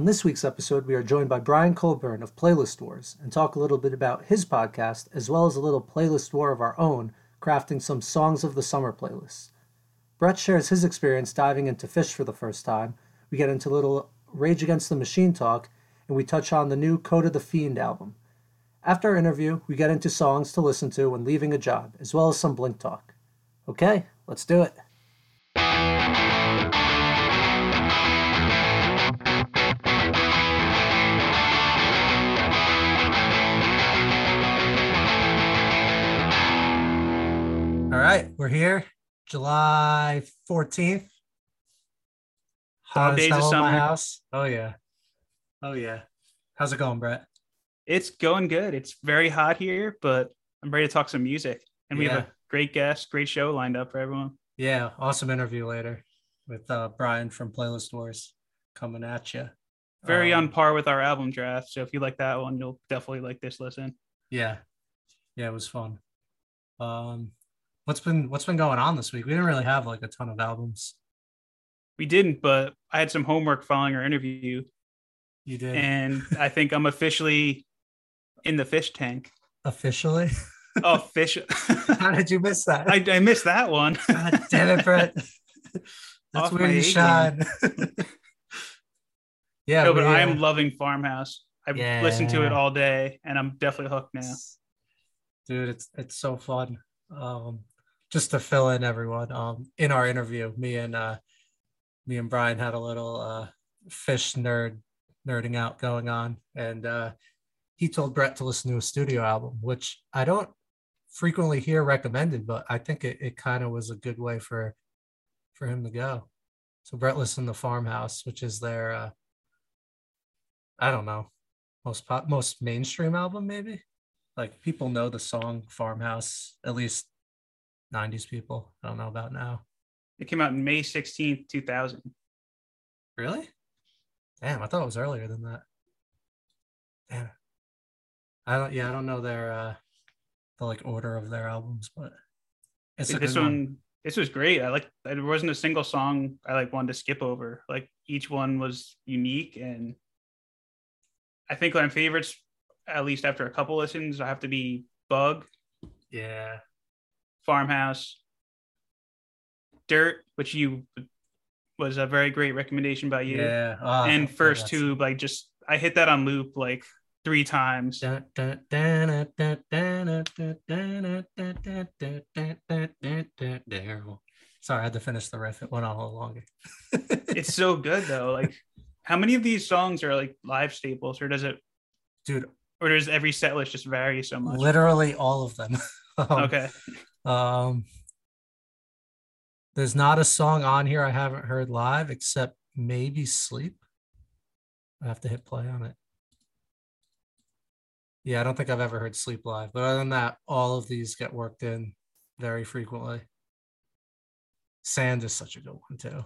On this week's episode, we are joined by Brian Colburn of Playlist Wars and talk a little bit about his podcast as well as a little playlist war of our own, crafting some Songs of the Summer playlists. Brett shares his experience diving into Phish for the first time. We get into a little Rage Against the Machine talk, and we touch on the new Kota the Fiend album. After our interview, we get into songs to listen to when leaving a job, as well as some Blink talk. Okay, let's do it. Right, we're here, July 14th. Dog Hot days of in my summer. house. Oh, yeah. Oh, yeah. How's it going, Brett? It's going good. It's very hot here, but I'm ready to talk some music. And we have a great guest, great show lined up for everyone. Yeah, awesome interview later with uh, Brian from Playlist Wars coming at you. Very Um, on par with our album draft. So if you like that one, you'll definitely like this listen. Yeah, yeah, it was fun. Um, what's been what's been going on this week? We didn't really have like a ton of albums. We didn't, but I had some homework following our interview, You did and I think I'm officially in the fish tank. officially. Oh, fish! How did you miss that? I, I missed that one. God damn it, Brett. That's Off where you shine. yeah, no, but I uh, am loving Farmhouse. I've listened to it all day, and I'm definitely hooked now. dude it's it's so fun um just to fill in everyone um in our interview me and uh me and brian had a little uh Phish nerd nerding out going on. And uh he told brett to listen to a studio album which i don't frequently hear recommended but i think it, it kind of was a good way for for him to go. So brett listened to farmhouse which is their uh i don't know most pop most mainstream album maybe? Like people know the song farmhouse at least 90s people. I don't know about now. It came out in May 16th, 2000. really? Damn i thought it was earlier than that. Damn. I don't yeah i don't know their uh the like order of their albums but it's this one, one. this was great. I like there wasn't a single song I like wanted to skip over. Like each one was unique and I think my favorites, at least after a couple listens, I have to be Bug, yeah farmhouse dirt which you was a very great recommendation by you yeah oh, and first yeah, tube like just i hit that on loop like three times sorry i had to finish the riff it went on a little longer it's so good though like how many of these songs are like live staples or does it dude or does every set list just vary so much literally all of them um, okay um, there's not a song on here I haven't heard live except maybe Sleep. I have to hit play on it. Yeah, I don't think I've ever heard Sleep live, but other than that, all of these get worked in very frequently. Sand is such a good one too.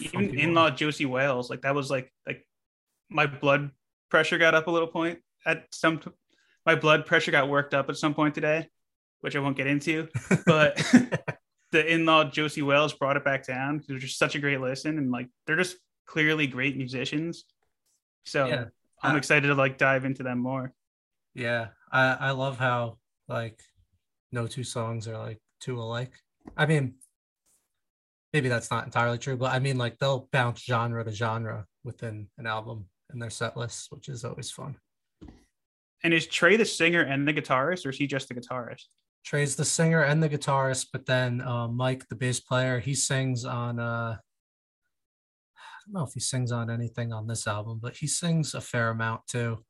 Even in law Josie Wales, like that was like like my blood pressure got up a little point at some my blood pressure got worked up at some point today, which I won't get into. But the in-law Josie Wales brought it back down. Because it was just such a great listen, and like they're just clearly great musicians. So Yeah. I'm Uh, excited to like dive into them more. Yeah, I I love how like no two songs are like two alike. I mean, maybe that's not entirely true, but I mean like they'll bounce genre to genre within an album in their set lists, which is always fun. And is Trey the singer and the guitarist, or is he just the guitarist? Trey's the singer and the guitarist, but then uh, Mike, the bass player, he sings on. Uh, I don't know if he sings on anything on this album, but he sings a fair amount too.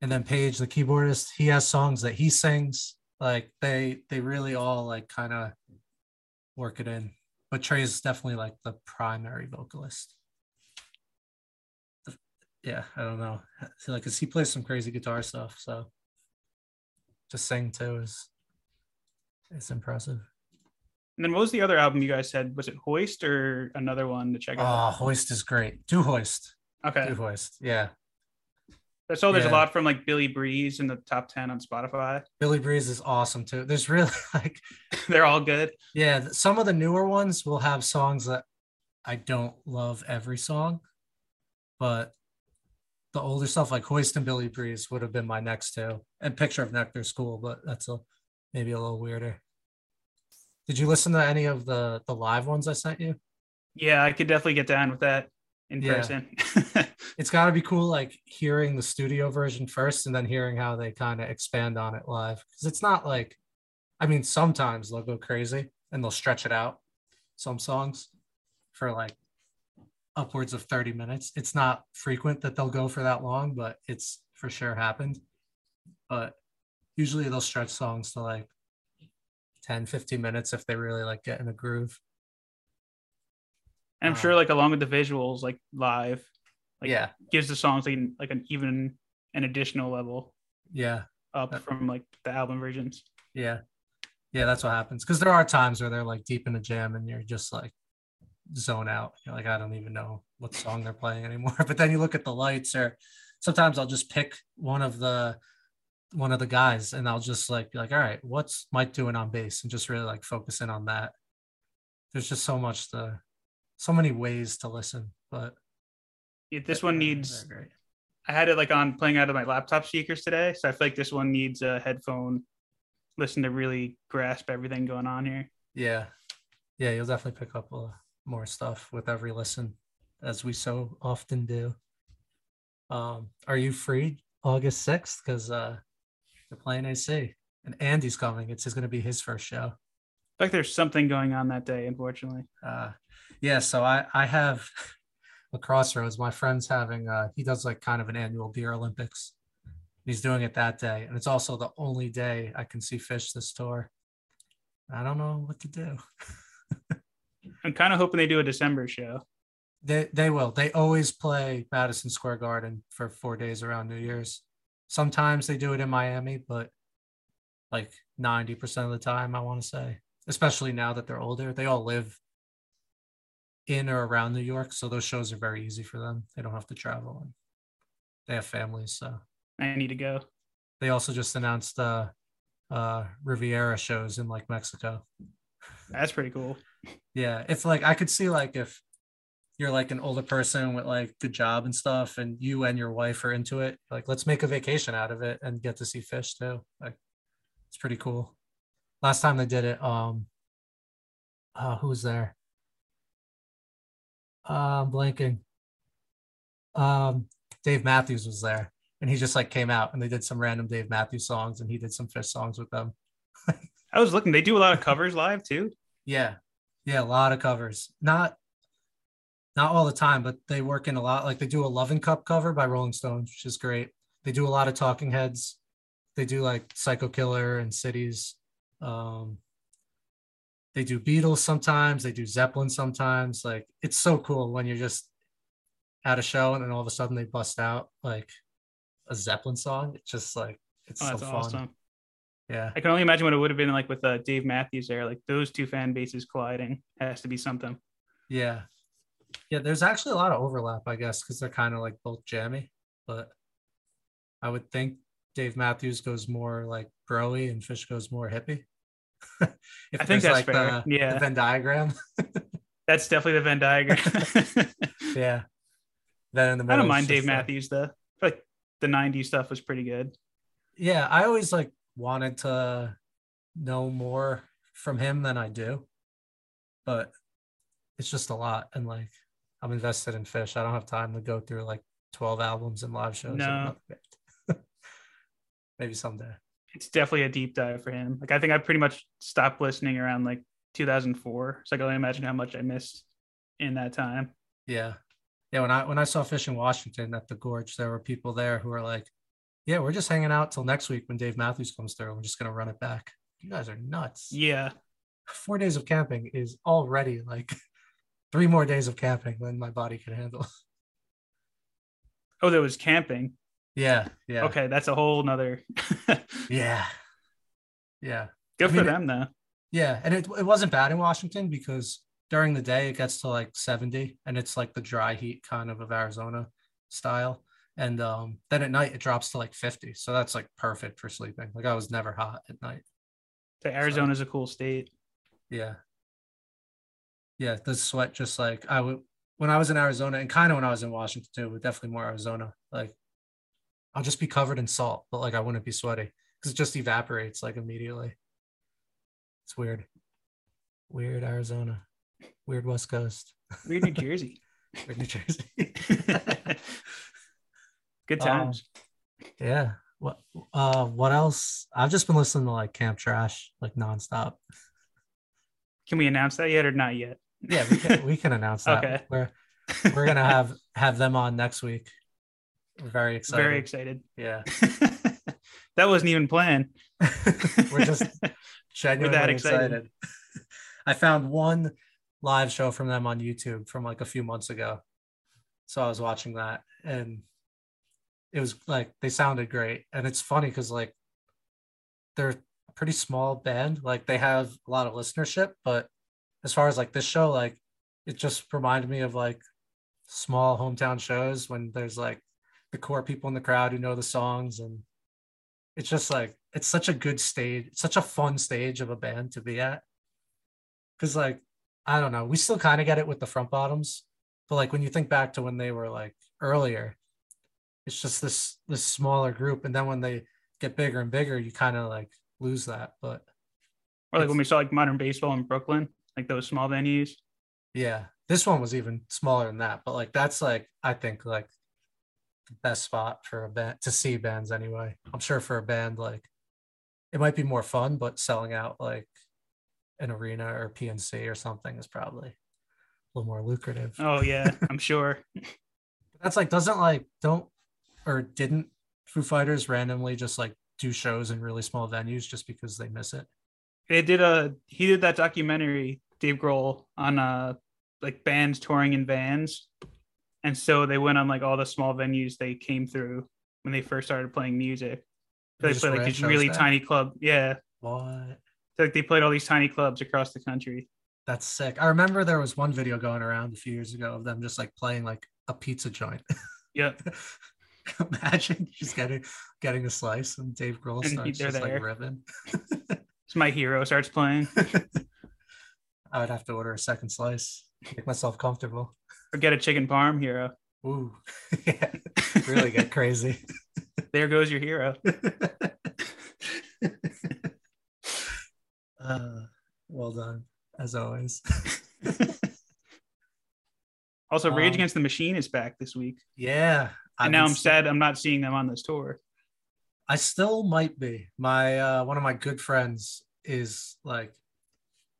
And then Paige, the keyboardist, he has songs that he sings. Like they, they really all like kind of work it in. But Trey is definitely like the primary vocalist. Yeah, I don't know. Like, cause he plays some crazy guitar stuff, so to sing too is it's impressive. And then what was the other album you guys said? Was it Hoist or another one to check out? Oh. Hoist is great. Do Hoist. okay. Do Hoist. Yeah. I saw there's Yeah. a lot from like Billy Breathes in the top 10 on Spotify. Billy Breathes is awesome too. There's really like, They're all good. yeah, some of the newer ones will have songs that I don't love every song, but the older stuff like Hoist and Billy Breathes would have been my next two, and Picture of Nectar's cool, but that's a maybe a little weirder. Did you listen to any of the the live ones I sent you? Yeah, I could definitely get down with that in Yeah. person. It's got to be cool, like hearing the studio version first, and then hearing how they kind of expand on it live. Because it's not like, I mean, sometimes they'll go crazy and they'll stretch it out, some songs, for like upwards of 30 minutes. It's not frequent that they'll go for that long, but it's for sure happened. But usually they'll stretch songs to like 10, 15 minutes if they really like get in a groove. And I'm sure, Um, like along with the visuals, like live, like yeah. gives the songs like, an- like an even an additional level Yeah. up from like the album versions. Yeah. Yeah, that's what happens. Because there are times where they're like deep in a jam and you're just like zone out. You're like, I don't even know what song they're playing anymore. But then you look at the lights or sometimes I'll just pick one of the one of the guys and I'll just like be like, all right, what's Mike doing on bass? And just really like focus in on that. There's just so much the so many ways to listen. But Yeah, this one needs. I had it like on playing out of my laptop speakers today, so I feel like this one needs a headphone listen to really grasp everything going on here. Yeah. Yeah, you'll definitely pick up uh, more stuff with every listen, as we so often do. Um, are you free August 6th? Because uh, you're playing AC and Andy's coming. It's going to be his first show. I like there's something going on that day, unfortunately. Uh, yeah, so I, I have a crossroads. My friend's having, uh, he does like kind of an annual beer Olympics. He's doing it that day. And it's also the only day I can see Phish this tour. I don't know what to do. I'm kind of hoping they do a December show. They they will. They always play Madison Square Garden for four days around New Year's. Sometimes they do it in Miami, but like 90% of the time, I want to say, especially now that they're older, they all live in or around New York. So those shows are very easy for them. They don't have to travel and they have families. So I need to go. they also just announced uh, uh, Riviera shows in like Mexico. That's pretty cool. Yeah, It's like I could see like if you're like an older person with like good job and stuff, and you and your wife are into it, like let's make a vacation out of it and get to see Phish too. Like it's pretty cool. Last time they did it, um, uh, who was there? Uh, I'm blanking. Um, Dave Matthews was there, and he just like came out and they did some random Dave Matthews songs, and he did some Phish songs with them. I was looking. They do a lot of covers live too. Yeah. Yeah, a lot of covers. Not not all the time, but they work in a lot. Like they do a Loving Cup cover by Rolling Stones, which is great. They do a lot of Talking Heads. They do like Psycho Killer and Cities. Um they do Beatles sometimes, they do Zeppelin sometimes. Like it's so cool when you're just at a show and then all of a sudden they bust out like a Zeppelin song. It's just like it's Oh, so fun. awesome. Yeah. I can only imagine what it would have been like with uh, Dave Matthews there. Like those two fan bases colliding has to be something. Yeah. Yeah, there's actually a lot of overlap, I guess, because they're kind of like both jammy. But I would think Dave Matthews goes more like broy and Phish goes more hippie. if I think that's like fair. The, Yeah. the Venn diagram. That's definitely the Venn diagram. yeah. Then in the middle, I don't mind Dave Matthews though. Like the '90s stuff was pretty good. yeah, I always like wanted to know more from him than I do, but it's just a lot, and like I'm invested in Phish. I don't have time to go through like 12 albums and live shows. No. Maybe someday. It's definitely a deep dive for him. Like I think I pretty much stopped listening around like 2004. So I can only imagine how much I missed in that time. Yeah. Yeah. When I when I saw Phish in Washington at the gorge, there were people there who were like, Yeah, we're just hanging out till next week when Dave Matthews comes through. We're just gonna run it back. You guys are nuts. Yeah, Four days of camping is already like three more days of camping than my body can handle. Oh, there was camping. Yeah. Yeah. Okay, that's a whole nother. Yeah. Yeah. Good I mean, for them though. Yeah, and it, it wasn't bad in Washington because during the day it gets to like 70 and it's like the dry heat kind of of Arizona style. And um, then at night it drops to like 50. So that's like perfect for sleeping. Like I was never hot at night. The Arizona's a cool state. Yeah. Yeah, the sweat just like I would when I was in Arizona and kind of when I was in Washington too, but definitely more Arizona. Like I'll just be covered in salt, but like I wouldn't be sweaty because it just evaporates like immediately. It's weird. Weird Arizona. Weird West Coast. Weird New Jersey. Weird New Jersey. Good times. Um, yeah. What uh what else? I've just been listening to like Camp Trash like nonstop. Can we announce that yet or not yet? Yeah, we can we can announce that. Okay. We're we're gonna have have them on next week. We're very excited. Very excited. Yeah. that wasn't even planned. we're just genuinely that excited. excited. I found one live show from them on YouTube from like a few months ago. So I was watching that and it was like they sounded great. And it's funny because like they're a pretty small band. Like they have a lot of listenership, but as far as like this show, like it just reminded me of like small hometown shows when there's like the core people in the crowd who know the songs and it's just like it's such a good stage such a fun stage of a band to be at. Because like i don't know we still kind of get it with the front bottoms but like when you think back to when they were like earlier it's just this this smaller group and then when they get bigger and bigger you kind of like lose that but Or like when we saw like modern baseball in Brooklyn, like those small venues. yeah this one was even smaller than that but like that's like i think like the best spot for a band to see bands anyway i'm sure for a band like it might be more fun but selling out like an arena or pnc or something is probably a little more lucrative Oh yeah, I'm sure. that's like doesn't like don't or didn't foo fighters randomly just like do shows in really small venues just because they miss it They did a he did that documentary, Dave Grohl, on uh like bands touring in vans. And so they went on like all the small venues they came through when they first started playing music. They They played like these really there? tiny club. Yeah. what So, like they played all these tiny clubs across the country. that's sick i remember there was one video going around a few years ago of them just like playing like a pizza joint Yep. Imagine just getting getting a slice and Dave Grohl And starts just there. like ribbing. My hero starts playing. I would have to order a second slice, make myself comfortable. Or get a chicken parm hero. Ooh, yeah, really get crazy. There goes your hero. uh, well done, as always. Also, Rage Um, Against the Machine is back this week. Yeah, I've now I'm sad I'm not seeing them on this tour. I still might be. My uh, one of my good friends is like,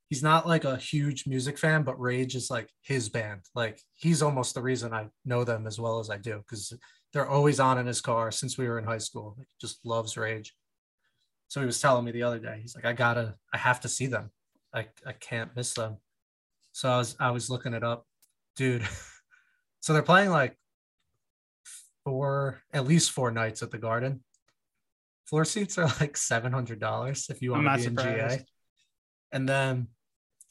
he's not like a huge music fan, but Rage is like his band. Like he's almost the reason I know them as well as I do because they're always on in his car since we were in high school. Like, just loves Rage. So he was telling me the other day, he's like, I gotta, I have to see them. I I can't miss them. So I was I was looking it up, dude. so they're playing like four, at least four nights at the Garden. Floor seats are like seven hundred dollars if you want to be in GA, and then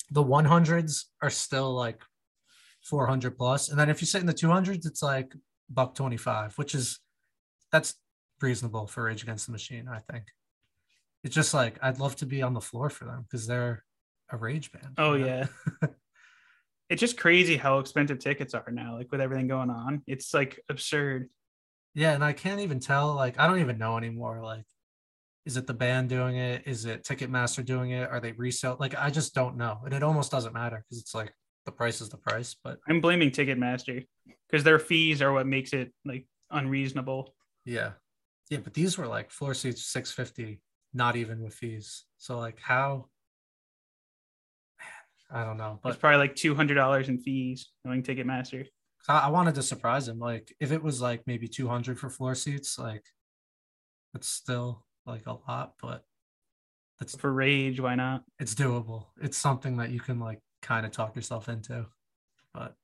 the one hundreds are still like four hundred plus, and then if you sit in the two hundreds, it's like buck twenty five, which is that's reasonable for Rage Against the Machine, I think. It's just like I'd love to be on the floor for them because they're a rage band. Oh you know? yeah. it's just crazy how expensive tickets are now, like with everything going on. It's like absurd. Yeah, and I can't even tell. Like, I don't even know anymore. Like, is it the band doing it? Is it Ticketmaster doing it? Are they resell? Like, I just don't know, and it almost doesn't matter because it's like the price is the price. But I'm blaming Ticketmaster because their fees are what makes it like unreasonable. yeah, yeah. But these were like floor seats six fifty, not even with fees. So like, how? Man, I don't know, But it's probably like two hundred dollars in fees knowing Ticketmaster. I, wanted to surprise him. Like, if it was like maybe two hundred for floor seats, like, it's still like a lot, but it's For Rage, why not? it's doable. It's something that you can like kind of talk yourself into. But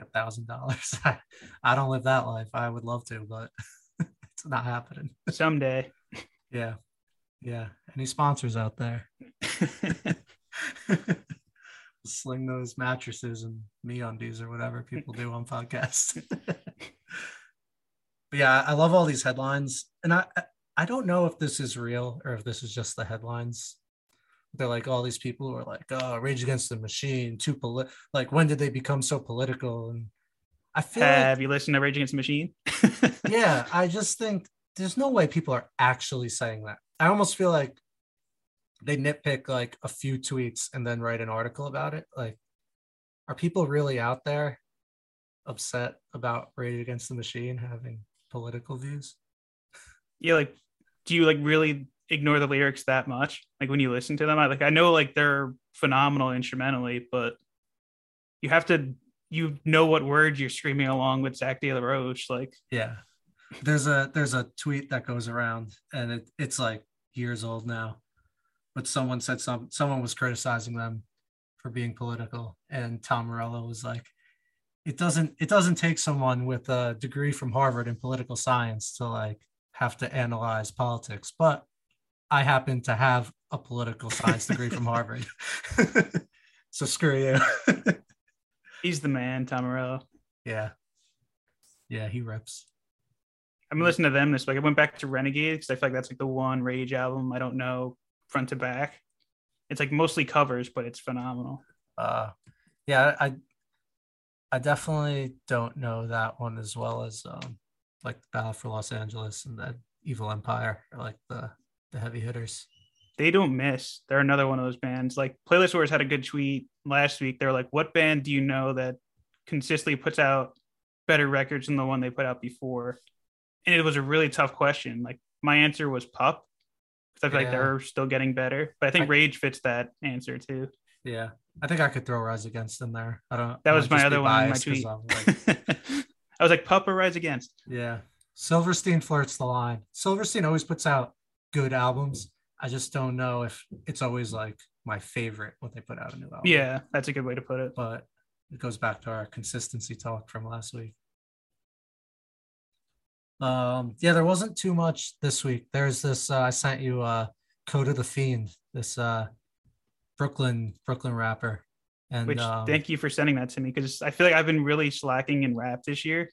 a thousand dollars. I don't live that life. I would love to, but it's not happening. Someday. Yeah. Yeah. Any sponsors out there? Sling those mattresses and me undies or whatever people do on podcasts. but yeah, I love all these headlines. And I I don't know if this is real or if this is just the headlines. they're like all these people who are like, oh, Rage Against the Machine, too polit. Like, when did they become so political? And I feel Have like, you listened to Rage Against the Machine? yeah, I just think there's no way people are actually saying that. I almost feel like they nitpick like a few tweets and then write an article about it. Like, are people really out there upset about Rage Against the Machine having political views? yeah, like, do you like really ignore the lyrics that much? Like when you listen to them, I like I know like they're phenomenal instrumentally, but you have to you know what words you're screaming along with Zack de la Rocha. Like, Yeah. There's a there's a tweet that goes around and it, it's like years old now. But someone said some someone was criticizing them for being political and Tom Morello was like it doesn't it doesn't take someone with a degree from Harvard in political science to like have to analyze politics, but I happen to have a political science degree from Harvard. so screw you. he's the man, Tom Morello. yeah. Yeah, he rips. I'm listening to them this week. I went back to Renegade because I feel like that's like the one Rage album I don't know front to back. It's like mostly covers, but it's phenomenal. uh yeah i i definitely don't know that one as well as um like battle for los angeles and that evil empire or like the the heavy hitters They don't miss. They're another one of those bands. Like Playlist Wars had a good tweet last week. They're like, "What band do you know that consistently puts out better records than the one they put out before?" And it was a really tough question. Like my answer was Pup I feel like they're still getting better. But I think I- Rage fits that answer too. yeah i think i could throw rise against in there i don't That was my other one in my tweet. Like, I was like, or Rise Against. yeah silverstein flirts the line silverstein always puts out good albums i just don't know if it's always like my favorite when they put out a new album Yeah, that's a good way to put it. but it goes back to our consistency talk from last week. Um, yeah, there wasn't too much this week. There's this uh, I sent you uh Kota the Fiend, this uh Brooklyn Brooklyn rapper. And Which um, thank you for sending that to me because I feel like I've been really slacking in rap this year,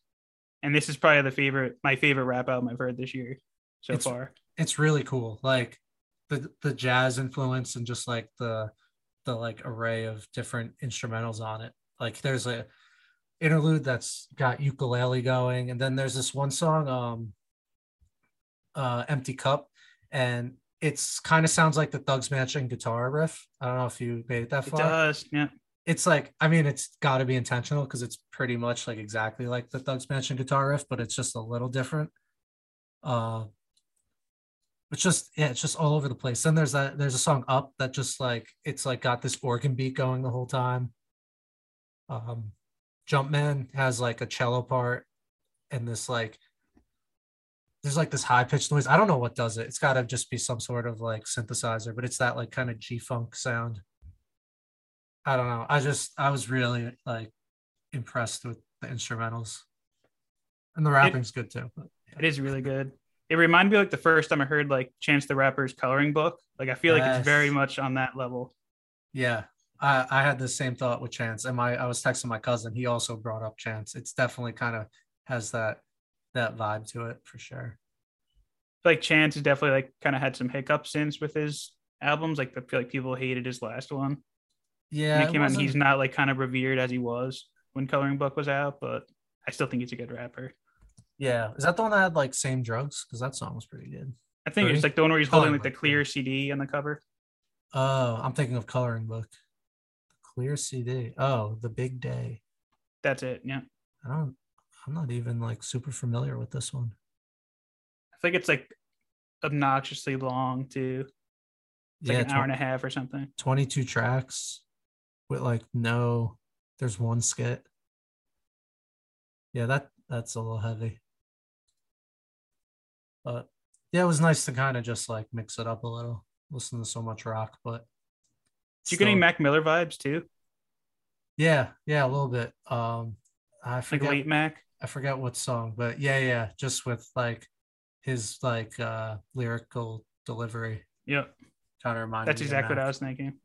and this is probably the favorite my favorite rap album I've heard this year so It's- far. it's really cool. Like the the jazz influence and just like the the like array of different instrumentals on it. Like there's a interlude that's got ukulele going, and then there's this one song, um, uh, "Empty Cup," and it's kind of sounds like the Thugz Mansion guitar riff. I don't know if you made it that far. It does, yeah. It's like I mean, it's got to be intentional because it's pretty much like exactly like the Thugz Mansion guitar riff, but it's just a little different. Uh, it's just yeah, it's just all over the place. Then there's that there's a song up that just like it's like got this organ beat going the whole time. Um Jumpman has like a cello part and this like there's like this high pitched noise. I don't know what does it. It's gotta just be some sort of like synthesizer, but it's that like kind of G funk sound. I don't know. I just I was really like impressed with the instrumentals. And the rapping's good too. But It is really good. It reminded me like the first time I heard like Chance the Rapper's coloring book. Like I feel like it's very much on that level. Yeah, I, I had the same thought with Chance, and my I was texting my cousin. He also brought up Chance. It's definitely kind of has that that vibe to it for sure. Like Chance has definitely like kind of had some hiccups since with his albums. Like I feel like people hated his last one. Yeah, when it it out, and he's wasn't- like kind of revered as he was when Coloring Book was out, but I still think he's a good rapper. yeah. Is that the one that had like same drugs? Because that song was pretty good. I think it's like the one where he's holding like the clear. CD on the cover. Oh, I'm thinking of coloring book. Clear CD. Oh, the big day. That's it. Yeah. I don't. I'm not even like super familiar with this one. I think it's like obnoxiously long too. It's like yeah, an hour and a half or something. 22 tracks with like no. There's one skit. Yeah, that that's a little heavy. But yeah, it was nice to kind of just like mix it up a little. Listen to so much rock, but you get any Mac Miller vibes too? Yeah, yeah, a little bit. Um, I Like forget. late Mac? I forget what song, but yeah, yeah, just with like his like uh lyrical delivery Yep. kind of reminded That's exactly what I was thinking.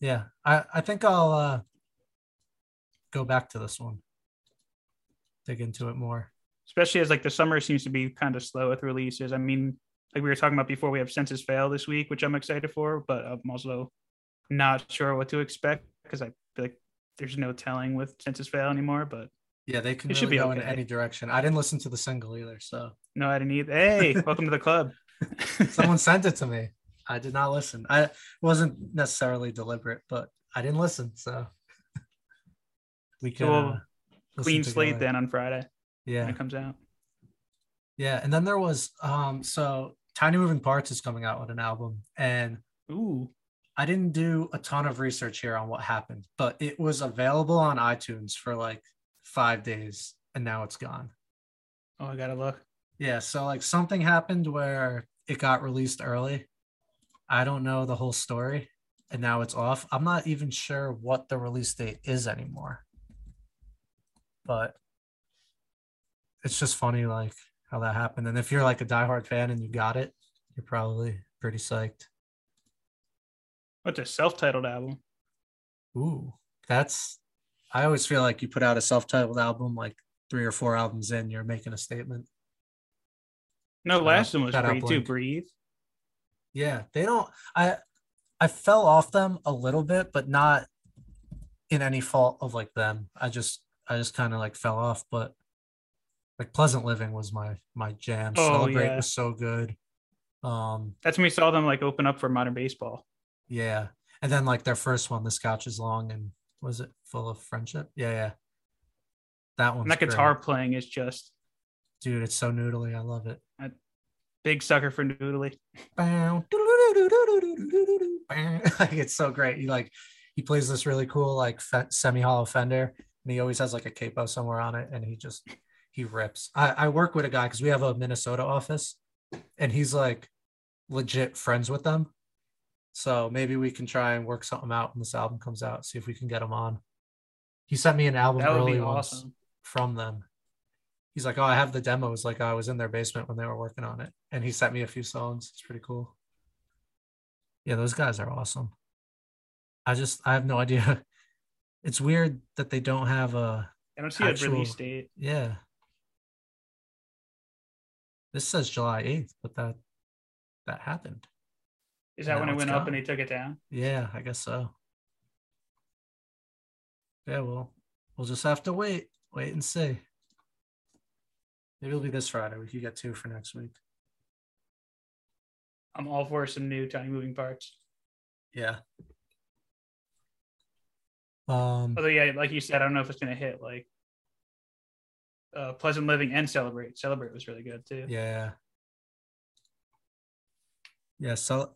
Yeah, I I think I'll uh go back to this one, dig into it more. Especially as like the summer seems to be kind of slow with releases. I mean, like we were talking about before, we have Senses Fail this week, which I'm excited for, but I'm also not sure what to expect because I feel like there's no telling with Senses Fail anymore. But Yeah, they can It really should be go in any direction. I didn't listen to the single either, so no, I didn't either. Hey, welcome to the club. someone sent it to me. I did not listen. I wasn't necessarily deliberate, but I didn't listen. So we can we'll uh, Clean slate together. then on Friday Yeah, it comes out. yeah. And then there was um so Tiny Moving Parts is coming out with an album, and Ooh, I didn't do a ton of research here on what happened, but it was available on iTunes for like five days, and now it's gone. oh, I gotta look. Yeah, so like something happened where it got released early. I don't know the whole story, and now it's off. I'm not even sure what the release date is anymore. But it's just funny like how that happened. And if you're like a diehard fan and you got it, you're probably pretty psyched. What's a self-titled album? Ooh, that's I always feel like you put out a self-titled album like three or four albums in, you're making a statement. No, last one was Breathe too. Breathe. Yeah, they don't. I I fell off them a little bit, but not in any fault of like them. I just I just kind of like fell off, but like Pleasant Living was my my jam. Oh, Celebrate yeah. was so good. Um, That's when we saw them like open up for modern baseball. Yeah, and then like their first one, "This Couch Is Long," and was it full of friendship? Yeah, yeah. That one. That guitar playing is just dude, it's so noodly. I love it. big sucker for noodly. Like it's so great. He like he plays this really cool like fe- semi hollow Fender, and he always has like a capo somewhere on it, and he just he rips. I I work with a guy because we have a Minnesota office, and he's like legit friends with them. So maybe we can try and work something out when this album comes out. See if we can get him on. He sent me an album That early once awesome. from them. He's like, oh, I have the demos. Like I was in their basement when they were working on it, and he sent me a few songs. It's pretty cool. Yeah, those guys are awesome. I just I have no idea. It's weird that they don't have a I don't see Actual- a release date. yeah. This says July 8th, but that that happened. Is that when it went up and they took it down? Yeah, I guess so. Yeah, well, we'll just have to wait, wait and see. Maybe it'll be this Friday. We could get two for next week. I'm all for some new tiny moving parts. Yeah. Um. Although, yeah, like you said, I don't know if it's gonna hit like uh, Pleasant Living and Celebrate. Celebrate was really good too. Yeah. Yeah. So,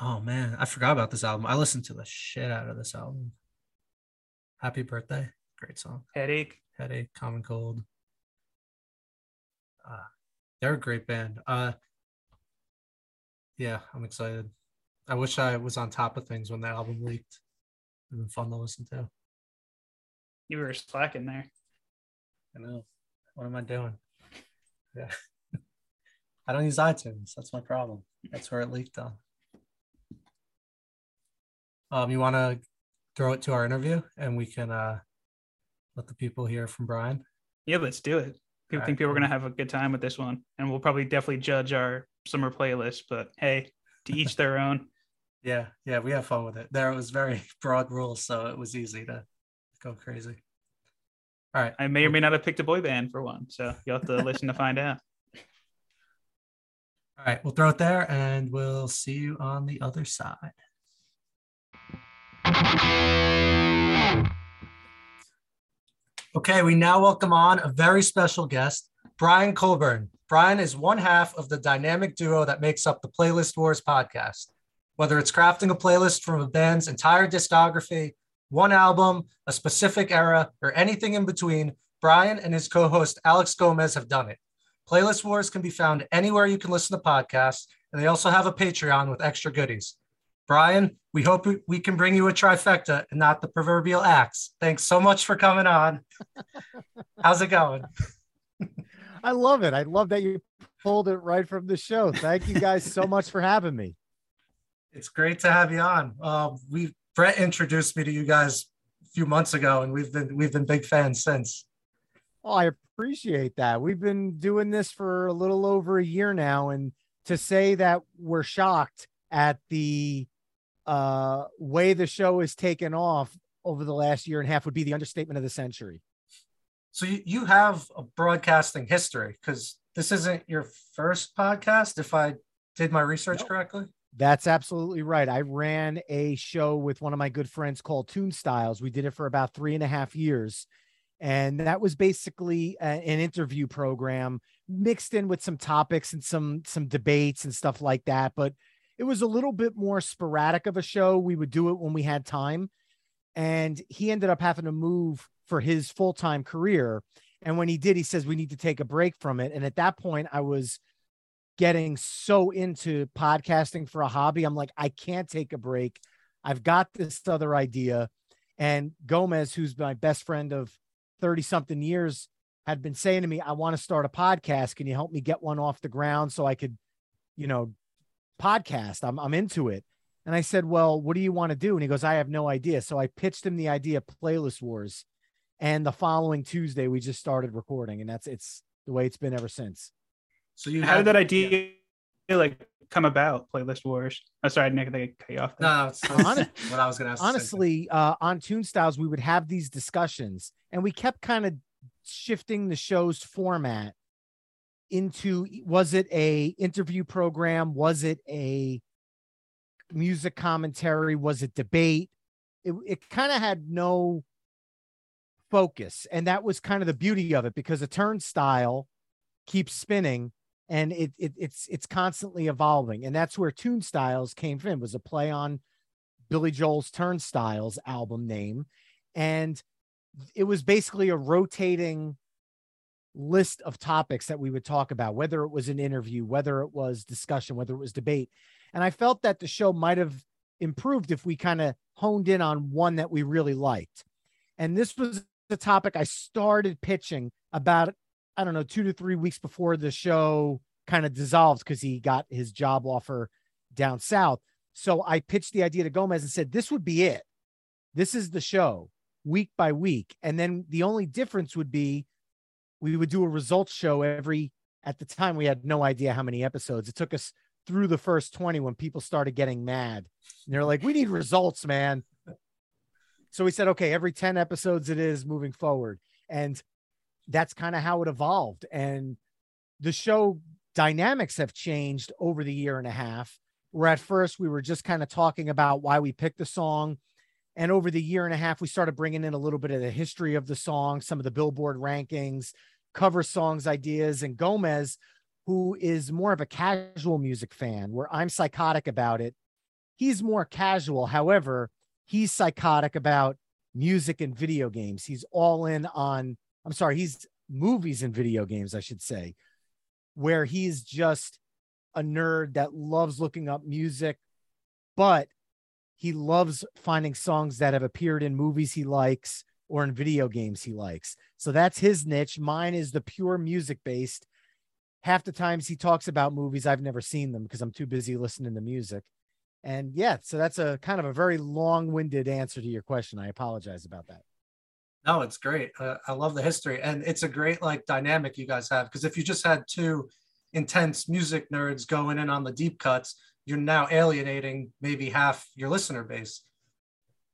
oh man, I forgot about this album. I listened to the shit out of this album. Happy birthday, great song. Headache. Headache, Common Cold. Uh, they're a great band. Uh, yeah, I'm excited. I wish I was on top of things when the album leaked. It'd been fun to listen to. You were slacking there. I know. What am I doing? Yeah. I don't use iTunes. That's my problem. That's where it leaked on. Um, you want to throw it to our interview and we can uh let the people hear from Brian? Yeah, let's do it. People All think right, people are gonna have a good time with this one, and we'll probably definitely judge our summer playlist. But hey, to each their own. Yeah, yeah, we have fun with it. There was very broad rules, so it was easy to go crazy. All right. I may or may not have picked a boy band for one, so you'll have to listen to find out. All right, we'll throw it there and we'll see you on the other side. Okay, we now welcome on a very special guest, Brian Colburn. Brian is one half of the dynamic duo that makes up the Playlist Wars podcast. Whether it's crafting a playlist from a band's entire discography, one album, a specific era, or anything in between, Brian and his co host Alex Gomez have done it. Playlist Wars can be found anywhere you can listen to podcasts, and they also have a Patreon with extra goodies. Brian, we hope we- can bring you a trifecta and not the proverbial axe. Thanks so much for coming on. How's it going? I love it. I love that you pulled it right from the show. Thank you guys so much for having me. It's great to have you on. Uh, we Brett introduced me to you guys a few months ago, and we've been we've been big fans since. Oh, I appreciate that. We've been doing this for a little over a year now, and to say that we're shocked at the uh, way the show is taken off over the last year and a half would be the understatement of the century. So you, you have a broadcasting history because this isn't your first podcast, if I did my research nope. correctly. That's absolutely right. I ran a show with one of my good friends called Tune Styles. We did it for about three and a half years. And that was basically a, an interview program mixed in with some topics and some some debates and stuff like that. But it was a little bit more sporadic of a show. We would do it when we had time. And he ended up having to move for his full-time career. And when he did, he says we need to take a break from it. And at that point, I was getting so into podcasting for a hobby. I'm like, I can't take a break. I've got this other idea. And Gomez, who's my best friend of 30 something years, had been saying to me, I want to start a podcast. Can you help me get one off the ground so I could, you know, podcast? I'm, I'm into it. And I said, Well, what do you want to do? And he goes, I have no idea. So I pitched him the idea of Playlist Wars. And the following Tuesday, we just started recording. And that's it's the way it's been ever since. So you how did that idea yeah. like come about? Playlist Wars. I'm oh, sorry, Nick, I cut you off. There. No, it's honest, what I was going to ask Honestly, uh, on Tune Styles, we would have these discussions, and we kept kind of shifting the show's format into was it a interview program? Was it a music commentary? Was it debate? It, it kind of had no focus. And that was kind of the beauty of it because a turnstile keeps spinning and it, it it's it's constantly evolving and that's where tune styles came from was a play on billy joel's turnstiles album name and it was basically a rotating list of topics that we would talk about whether it was an interview whether it was discussion whether it was debate and i felt that the show might have improved if we kind of honed in on one that we really liked and this was the topic i started pitching about I don't know, two to three weeks before the show kind of dissolved because he got his job offer down south. So I pitched the idea to Gomez and said, this would be it. This is the show week by week. And then the only difference would be we would do a results show every, at the time, we had no idea how many episodes. It took us through the first 20 when people started getting mad. And they're like, we need results, man. So we said, okay, every 10 episodes it is moving forward. And that's kind of how it evolved. And the show dynamics have changed over the year and a half. Where at first we were just kind of talking about why we picked the song. And over the year and a half, we started bringing in a little bit of the history of the song, some of the Billboard rankings, cover songs ideas. And Gomez, who is more of a casual music fan, where I'm psychotic about it, he's more casual. However, he's psychotic about music and video games. He's all in on I'm sorry, he's movies and video games, I should say, where he's just a nerd that loves looking up music, but he loves finding songs that have appeared in movies he likes or in video games he likes. So that's his niche. Mine is the pure music based. Half the times he talks about movies, I've never seen them because I'm too busy listening to music. And yeah, so that's a kind of a very long winded answer to your question. I apologize about that. No, it's great. Uh, I love the history, and it's a great like dynamic you guys have. Because if you just had two intense music nerds going in on the deep cuts, you're now alienating maybe half your listener base.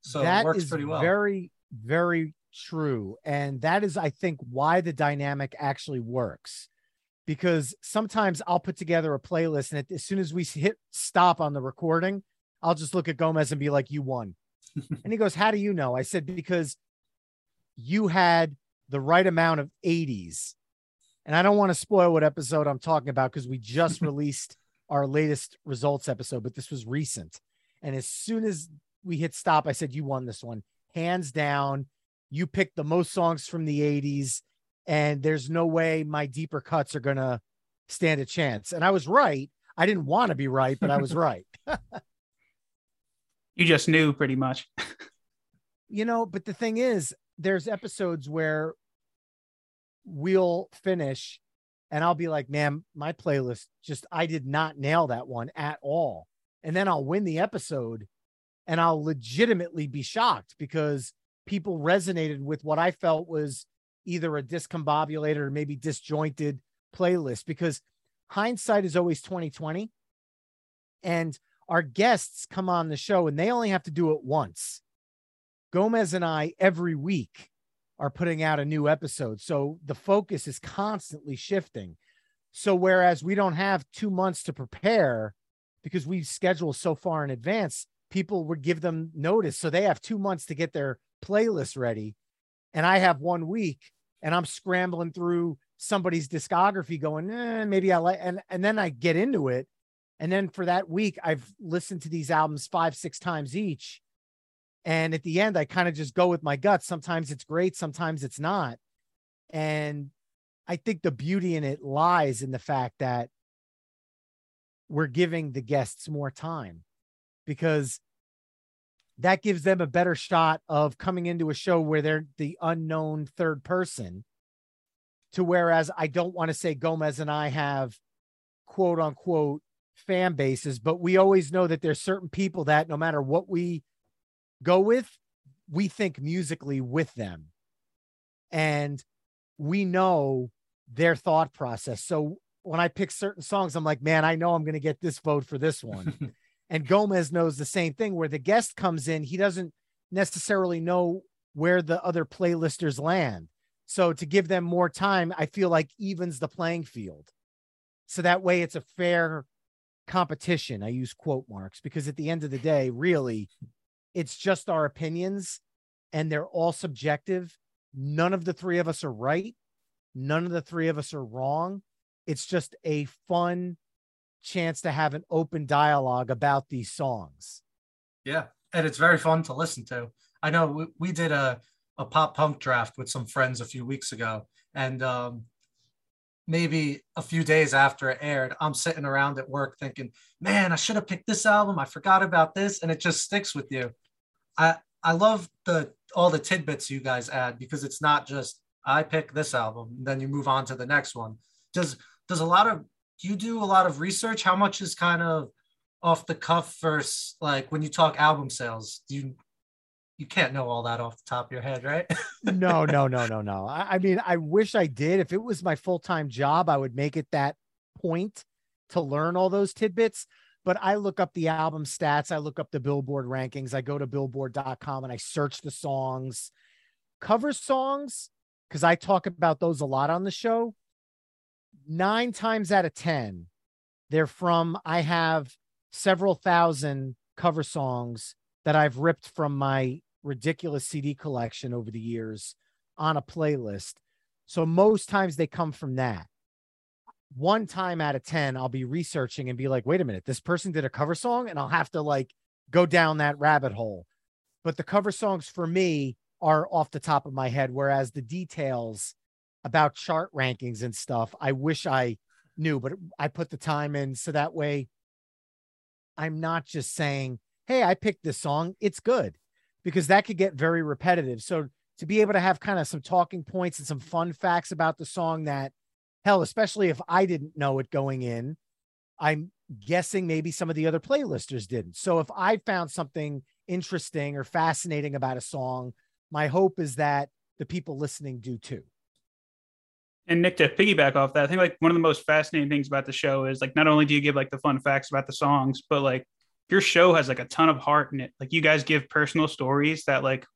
So that it works pretty well. Very, very true, and that is, I think, why the dynamic actually works. Because sometimes I'll put together a playlist, and as soon as we hit stop on the recording, I'll just look at Gomez and be like, "You won." and he goes, "How do you know?" I said, "Because." you had the right amount of 80s. And I don't want to spoil what episode I'm talking about because we just released our latest results episode, but this was recent. And as soon as we hit stop, I said, You won this one, hands down. You picked the most songs from the 80s, and there's no way my deeper cuts are going to stand a chance. And I was right. I didn't want to be right, but I was right. you just knew pretty much. you know, but the thing is, there's episodes where we'll finish and I'll be like, man, my playlist just, I did not nail that one at all. And then I'll win the episode and I'll legitimately be shocked because people resonated with what I felt was either a discombobulated or maybe disjointed playlist because hindsight is always 2020. And our guests come on the show and they only have to do it once. Gomez and I every week are putting out a new episode. So the focus is constantly shifting. So whereas we don't have two months to prepare because we schedule so far in advance, people would give them notice. So they have two months to get their playlist ready. And I have one week and I'm scrambling through somebody's discography going, eh, maybe I like, and, and then I get into it. And then for that week, I've listened to these albums five, six times each. And at the end, I kind of just go with my gut. Sometimes it's great, sometimes it's not. And I think the beauty in it lies in the fact that we're giving the guests more time because that gives them a better shot of coming into a show where they're the unknown third person to whereas I don't want to say Gomez and I have quote unquote fan bases, but we always know that there's certain people that no matter what we go with, we think musically with them. And we know their thought process. So when I pick certain songs, I'm like, man, I know I'm going to get this vote for this one. and Gomez knows the same thing where the guest comes in, he doesn't necessarily know where the other playlisters land. So to give them more time, I feel like evens the playing field. So that way it's a fair competition. I use quote marks because at the end of the day, really, it's just our opinions and they're all subjective. None of the three of us are right. None of the three of us are wrong. It's just a fun chance to have an open dialogue about these songs. Yeah. And it's very fun to listen to. I know we, we did a, a pop punk draft with some friends a few weeks ago. And um, maybe a few days after it aired, I'm sitting around at work thinking, man, I should have picked this album. I forgot about this. And it just sticks with you. I, I love the all the tidbits you guys add because it's not just I pick this album, then you move on to the next one. Does does a lot of you do a lot of research? How much is kind of off the cuff versus like when you talk album sales? Do you you can't know all that off the top of your head, right? no, no, no, no, no. I, I mean, I wish I did. If it was my full time job, I would make it that point to learn all those tidbits. But I look up the album stats, I look up the Billboard rankings, I go to billboard.com and I search the songs, cover songs, because I talk about those a lot on the show. Nine times out of 10, they're from, I have several thousand cover songs that I've ripped from my ridiculous CD collection over the years on a playlist. So most times they come from that. One time out of 10, I'll be researching and be like, wait a minute, this person did a cover song, and I'll have to like go down that rabbit hole. But the cover songs for me are off the top of my head, whereas the details about chart rankings and stuff, I wish I knew, but I put the time in so that way I'm not just saying, hey, I picked this song, it's good because that could get very repetitive. So to be able to have kind of some talking points and some fun facts about the song that hell, especially if I didn't know it going in, I'm guessing maybe some of the other playlisters didn't. So if I found something interesting or fascinating about a song, my hope is that the people listening do too. And Nick, to piggyback off that, I think like one of the most fascinating things about the show is like not only do you give like the fun facts about the songs, but like your show has like a ton of heart in it. Like you guys give personal stories that like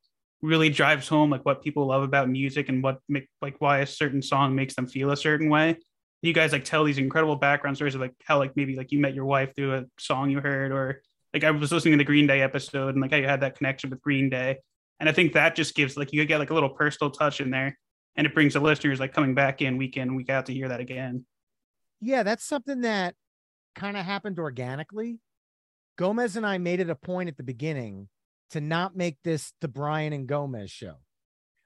really drives home like what people love about music and what make like why a certain song makes them feel a certain way. You guys like tell these incredible background stories of like how like maybe like you met your wife through a song you heard or like I was listening to the Green Day episode and like how you had that connection with Green Day. And I think that just gives like you get like a little personal touch in there and it brings the listeners like coming back in week in, week out to hear that again. Yeah, that's something that kind of happened organically. Gomez and I made it a point at the beginning to not make this the Brian and Gomez show.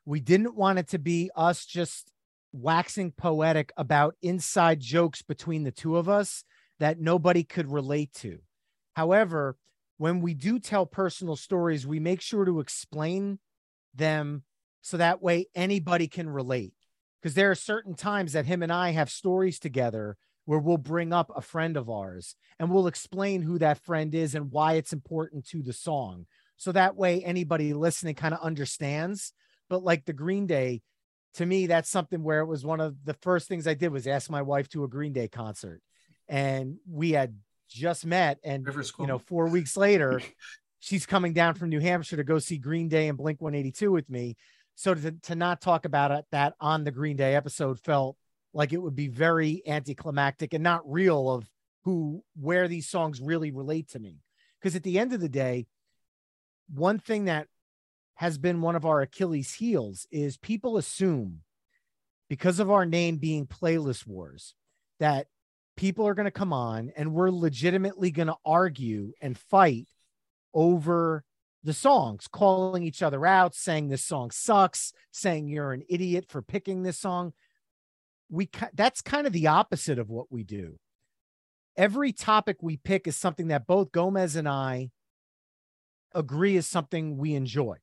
We didn't want it to be us just waxing poetic about inside jokes between the two of us that nobody could relate to. However, when we do tell personal stories, we make sure to explain them so that way anybody can relate. Because there are certain times that him and I have stories together where we'll bring up a friend of ours and we'll explain who that friend is and why it's important to the song. So that way anybody listening kind of understands. But like the Green Day, to me, that's something where it was one of the first things I did was ask my wife to a Green Day concert. and we had just met and you know 4 weeks later she's coming down from New Hampshire to go see Green Day and Blink 182 with me. So to, to not talk about it, that on the Green Day episode felt like it would be very anticlimactic and not real of who where these songs really relate to me. Because at the end of the day, one thing that has been one of our Achilles heels is people assume because of our name being playlist wars that people are going to come on and we're legitimately going to argue and fight over the songs, calling each other out, saying this song sucks, saying you're an idiot for picking this song. We that's kind of the opposite of what we do. Every topic we pick is something that both Gomez and I agree is something we enjoy.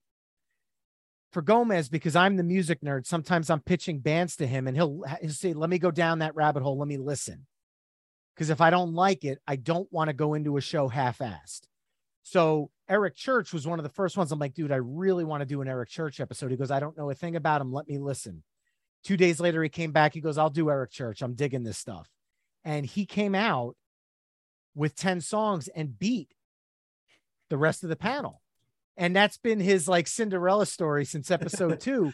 For Gomez, because I'm the music nerd, sometimes I'm pitching bands to him and he'll, he'll say, Let me go down that rabbit hole. Let me listen. Because if I don't like it, I don't want to go into a show half assed. So Eric Church was one of the first ones. I'm like, dude, I really want to do an Eric Church episode. He goes, I don't know a thing about him. Let me listen. Two days later, he came back. He goes, I'll do Eric Church. I'm digging this stuff. And he came out with 10 songs and beat the rest of the panel. And that's been his like Cinderella story since episode two.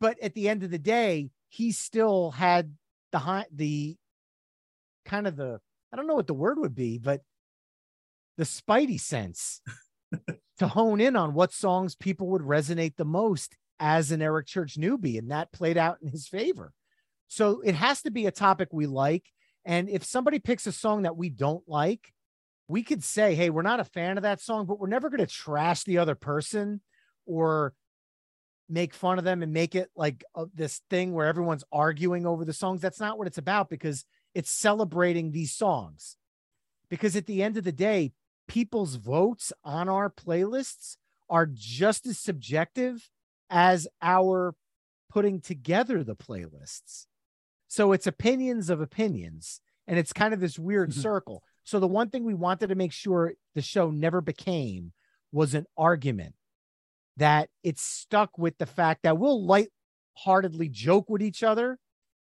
But at the end of the day, he still had the high, the kind of the I don't know what the word would be, but the spidey sense to hone in on what songs people would resonate the most as an Eric Church newbie, and that played out in his favor. So it has to be a topic we like. And if somebody picks a song that we don't like, we could say, hey, we're not a fan of that song, but we're never going to trash the other person or make fun of them and make it like uh, this thing where everyone's arguing over the songs. That's not what it's about because it's celebrating these songs. Because at the end of the day, people's votes on our playlists are just as subjective as our putting together the playlists. So it's opinions of opinions. And it's kind of this weird mm-hmm. circle. So the one thing we wanted to make sure the show never became was an argument that it stuck with the fact that we'll light-heartedly joke with each other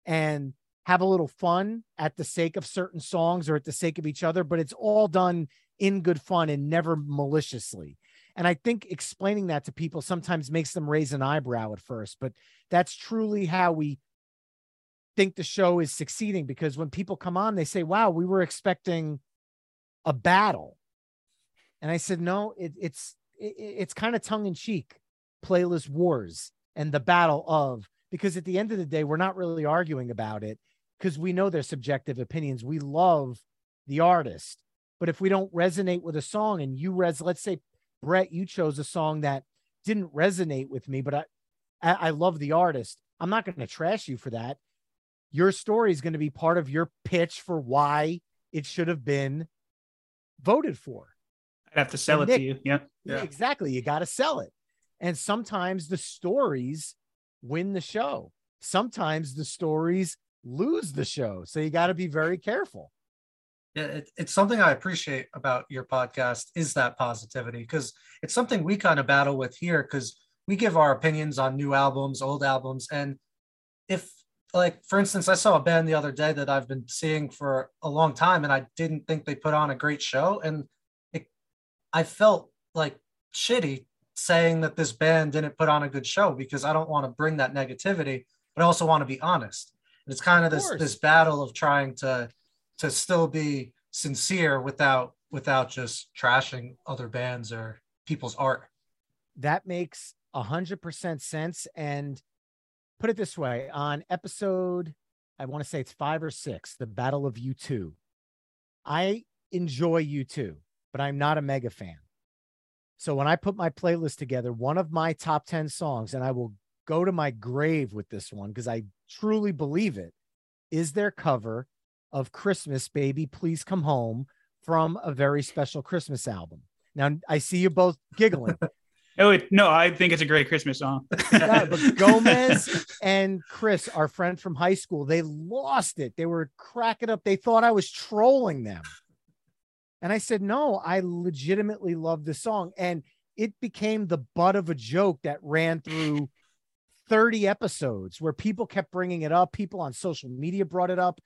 and have a little fun at the sake of certain songs or at the sake of each other, but it's all done in good fun and never maliciously. And I think explaining that to people sometimes makes them raise an eyebrow at first, but that's truly how we think the show is succeeding because when people come on, they say, wow, we were expecting a battle. And I said, no, it, it's, it, it's kind of tongue in cheek playlist wars and the battle of, because at the end of the day, we're not really arguing about it because we know their subjective opinions. We love the artist but if we don't resonate with a song and you res, let's say Brett, you chose a song that didn't resonate with me, but I, I love the artist. I'm not going to trash you for that. Your story is going to be part of your pitch for why it should have been voted for. I'd have to sell and it Nick, to you. Yeah. yeah. Exactly. You got to sell it. And sometimes the stories win the show. Sometimes the stories lose the show. So you got to be very careful yeah, it, it's something I appreciate about your podcast is that positivity because it's something we kind of battle with here because we give our opinions on new albums, old albums, and if like for instance, I saw a band the other day that I've been seeing for a long time, and I didn't think they put on a great show, and it, I felt like shitty saying that this band didn't put on a good show because I don't want to bring that negativity, but I also want to be honest. And it's kind of, of this this battle of trying to to still be sincere without without just trashing other bands or people's art. That makes a hundred percent sense. And put it this way: on episode, I want to say it's five or six, the Battle of U2. I enjoy U2, but I'm not a mega fan. So when I put my playlist together, one of my top 10 songs, and I will go to my grave with this one because I truly believe it, is their cover of Christmas, Baby, Please Come Home from a very special Christmas album. Now, I see you both giggling. Oh no, I think it's a great Christmas song. yeah, but Gomez and Chris, our friend from high school, they lost it. They were cracking up. They thought I was trolling them. And I said, no, I legitimately love the song. And it became the butt of a joke that ran through 30 episodes where people kept bringing it up. People on social media brought it up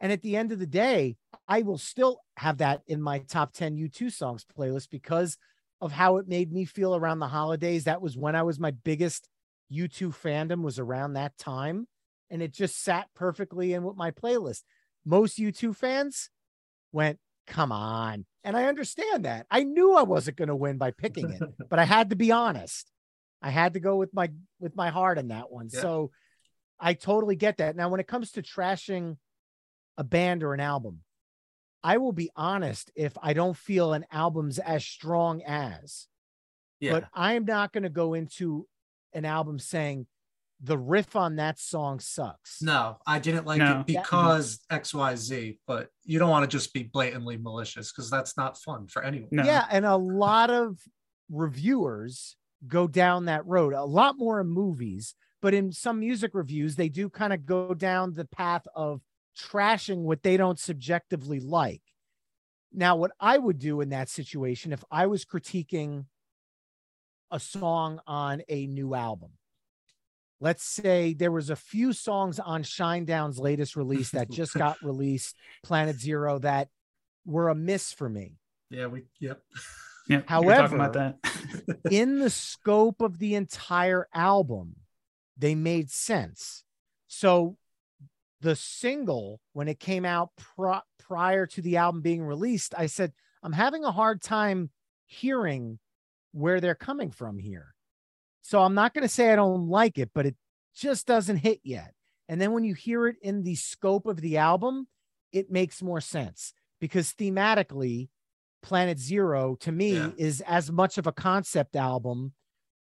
And at the end of the day, I will still have that in my top 10 U2 songs playlist because of how it made me feel around the holidays. That was when I was my biggest U2 fandom was around that time. And it just sat perfectly in with my playlist. Most U2 fans went, come on. And I understand that. I knew I wasn't going to win by picking it, but I had to be honest. I had to go with my with my heart on that one. Yeah. So I totally get that. Now, when it comes to trashing a band or an album, I will be honest if I don't feel an album's as strong as. Yeah. But I'm not going to go into an album saying the riff on that song sucks. No, I didn't like no. it because XYZ, but you don't want to just be blatantly malicious because that's not fun for anyone. No. Yeah. And a lot of reviewers go down that road, a lot more in movies, but in some music reviews, they do kind of go down the path of trashing what they don't subjectively like. Now, what I would do in that situation, if I was critiquing a song on a new album, let's say there was a few songs on Shinedown's latest release that just got released, Planet Zero, that were a miss for me. Yeah, we yep. Yeah, However, in the scope of the entire album, they made sense. So the single, when it came out pr- prior to the album being released, I said, I'm having a hard time hearing where they're coming from here. So I'm not going to say I don't like it, but it just doesn't hit yet. And then when you hear it in the scope of the album, it makes more sense because thematically, Planet Zero to me yeah. is as much of a concept album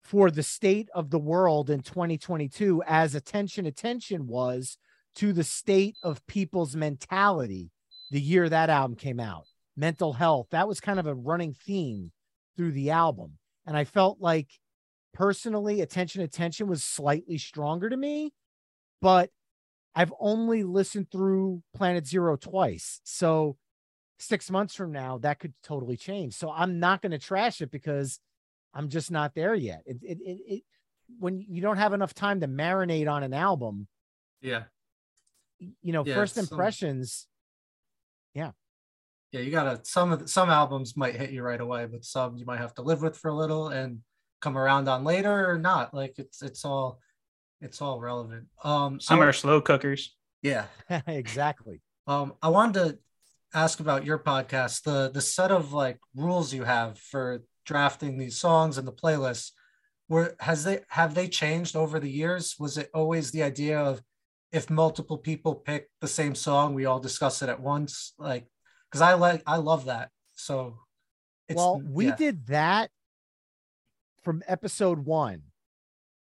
for the state of the world in 2022 as Attention Attention was to the state of people's mentality the year that album came out. Mental health, that was kind of a running theme through the album. And I felt like personally, Attention Attention was slightly stronger to me, but I've only listened through Planet Zero twice. So six months from now, that could totally change. So I'm not going to trash it because I'm just not there yet. It, it, it, it, when you don't have enough time to marinate on an album, yeah, you know, yeah, first impressions, yeah, yeah, you gotta some of the, some albums might hit you right away, but some you might have to live with for a little and come around on later or not. Like it's it's all it's all relevant. Um, some are slow cookers. Yeah, exactly. Um, I wanted to ask about your podcast, the the set of like rules you have for drafting these songs and the playlists. Where has they have they changed over the years? Was it always the idea of if multiple people pick the same song, we all discuss it at once? Like, because I like I love that. So, well, we yeah. did that from episode one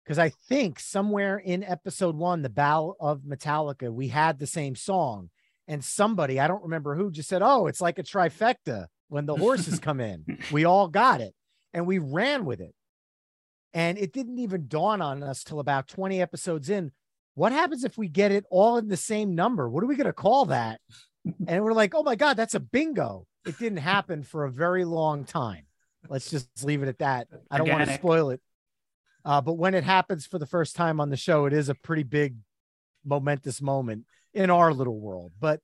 because I think somewhere in episode one, the Battle of Metallica, we had the same song and somebody I don't remember who just said, "Oh, it's like a trifecta when the horses come in." We all got it, and we ran with it. And it didn't even dawn on us till about 20 episodes in. What happens if we get it all in the same number? What are we going to call that? And we're like, "Oh my god, that's a bingo." It didn't happen for a very long time. Let's just leave it at that. I don't want to spoil it. Uh, but when it happens for the first time on the show, it is a pretty big, momentous moment in our little world. But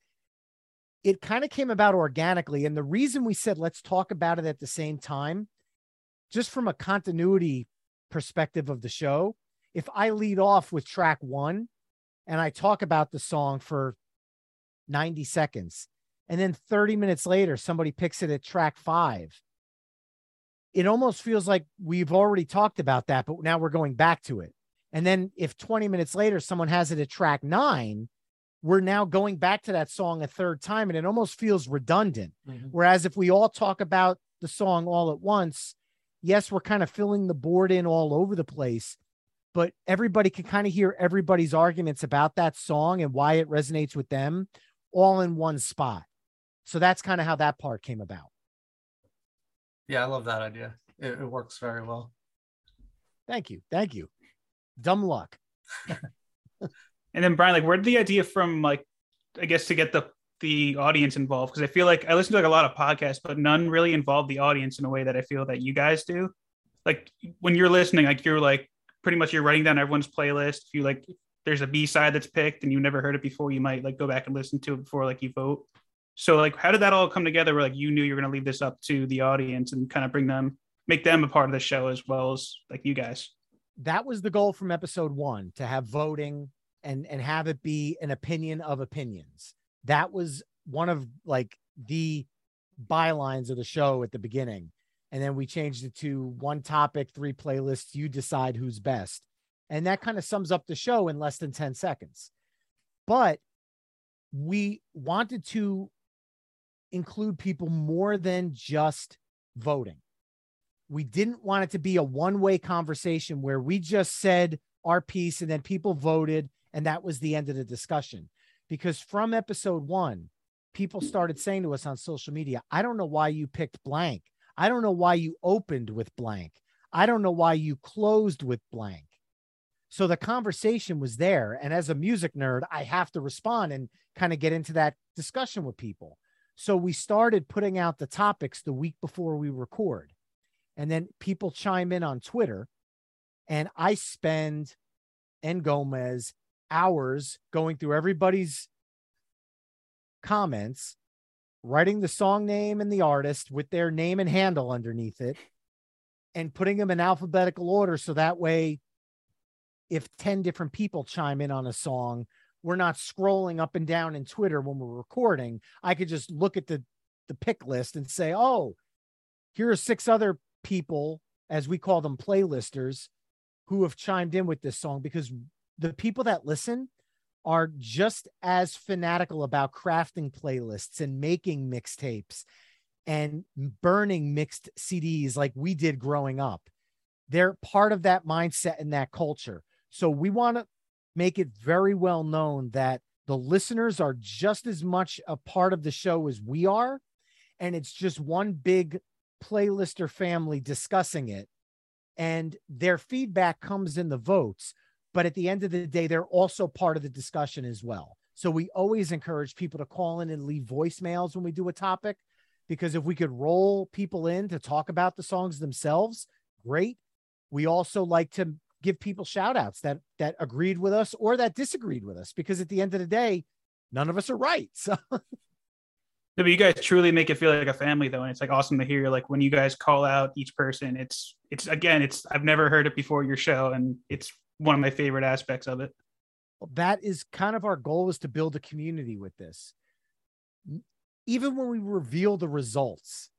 it kind of came about organically. And the reason we said let's talk about it at the same time, just from a continuity perspective of the show, if I lead off with track one and I talk about the song for 90 seconds, and then 30 minutes later, somebody picks it at track five, it almost feels like we've already talked about that, but now we're going back to it. And then if 20 minutes later someone has it at track nine, we're now going back to that song a third time and it almost feels redundant. Mm-hmm. Whereas if we all talk about the song all at once, yes, we're kind of filling the board in all over the place, but everybody can kind of hear everybody's arguments about that song and why it resonates with them all in one spot. So that's kind of how that part came about. Yeah, I love that idea. It, it works very well. Thank you. Thank you. Dumb luck. And then Brian, like, where did the idea from, like, I guess to get the the audience involved? Because I feel like I listen to like a lot of podcasts, but none really involve the audience in a way that I feel that you guys do. Like when you're listening, like you're like pretty much you're writing down everyone's playlist. If you like, there's a B side that's picked and you never heard it before, you might like go back and listen to it before like you vote. So like, how did that all come together? Where like you knew you were going to leave this up to the audience and kind of bring them, make them a part of the show as well as like you guys. That was the goal from episode one to have voting and and have it be an opinion of opinions. That was one of like the bylines of the show at the beginning. And then we changed it to one topic, three playlists. You decide who's best. And that kind of sums up the show in less than 10 seconds. But we wanted to include people more than just voting. We didn't want it to be a one way conversation where we just said our piece and then people voted and that was the end of the discussion. Because from episode one, people started saying to us on social media, I don't know why you picked blank. I don't know why you opened with blank. I don't know why you closed with blank. So the conversation was there. And as a music nerd, I have to respond and kind of get into that discussion with people. So we started putting out the topics the week before we record. And then people chime in on Twitter. And I spend and Gomez hours going through everybody's comments, writing the song name and the artist with their name and handle underneath it, and putting them in alphabetical order. So that way, if 10 different people chime in on a song, we're not scrolling up and down in Twitter when we're recording. I could just look at the, the pick list and say, oh, here are six other people, as we call them playlisters, who have chimed in with this song because the people that listen are just as fanatical about crafting playlists and making mixtapes and burning mixed CDs like we did growing up. They're part of that mindset and that culture. So we want to make it very well known that the listeners are just as much a part of the show as we are. And it's just one big playlister family discussing it. And their feedback comes in the votes but at the end of the day, they're also part of the discussion as well. So we always encourage people to call in and leave voicemails when we do a topic, because if we could roll people in to talk about the songs themselves, great. We also like to give people shout outs that that agreed with us or that disagreed with us, because at the end of the day, none of us are right. So No, but you guys truly make it feel like a family though and it's like awesome to hear like when you guys call out each person it's it's again it's i've never heard it before your show and it's one of my favorite aspects of it. That is kind of our goal is to build a community with this. Even when we reveal the results,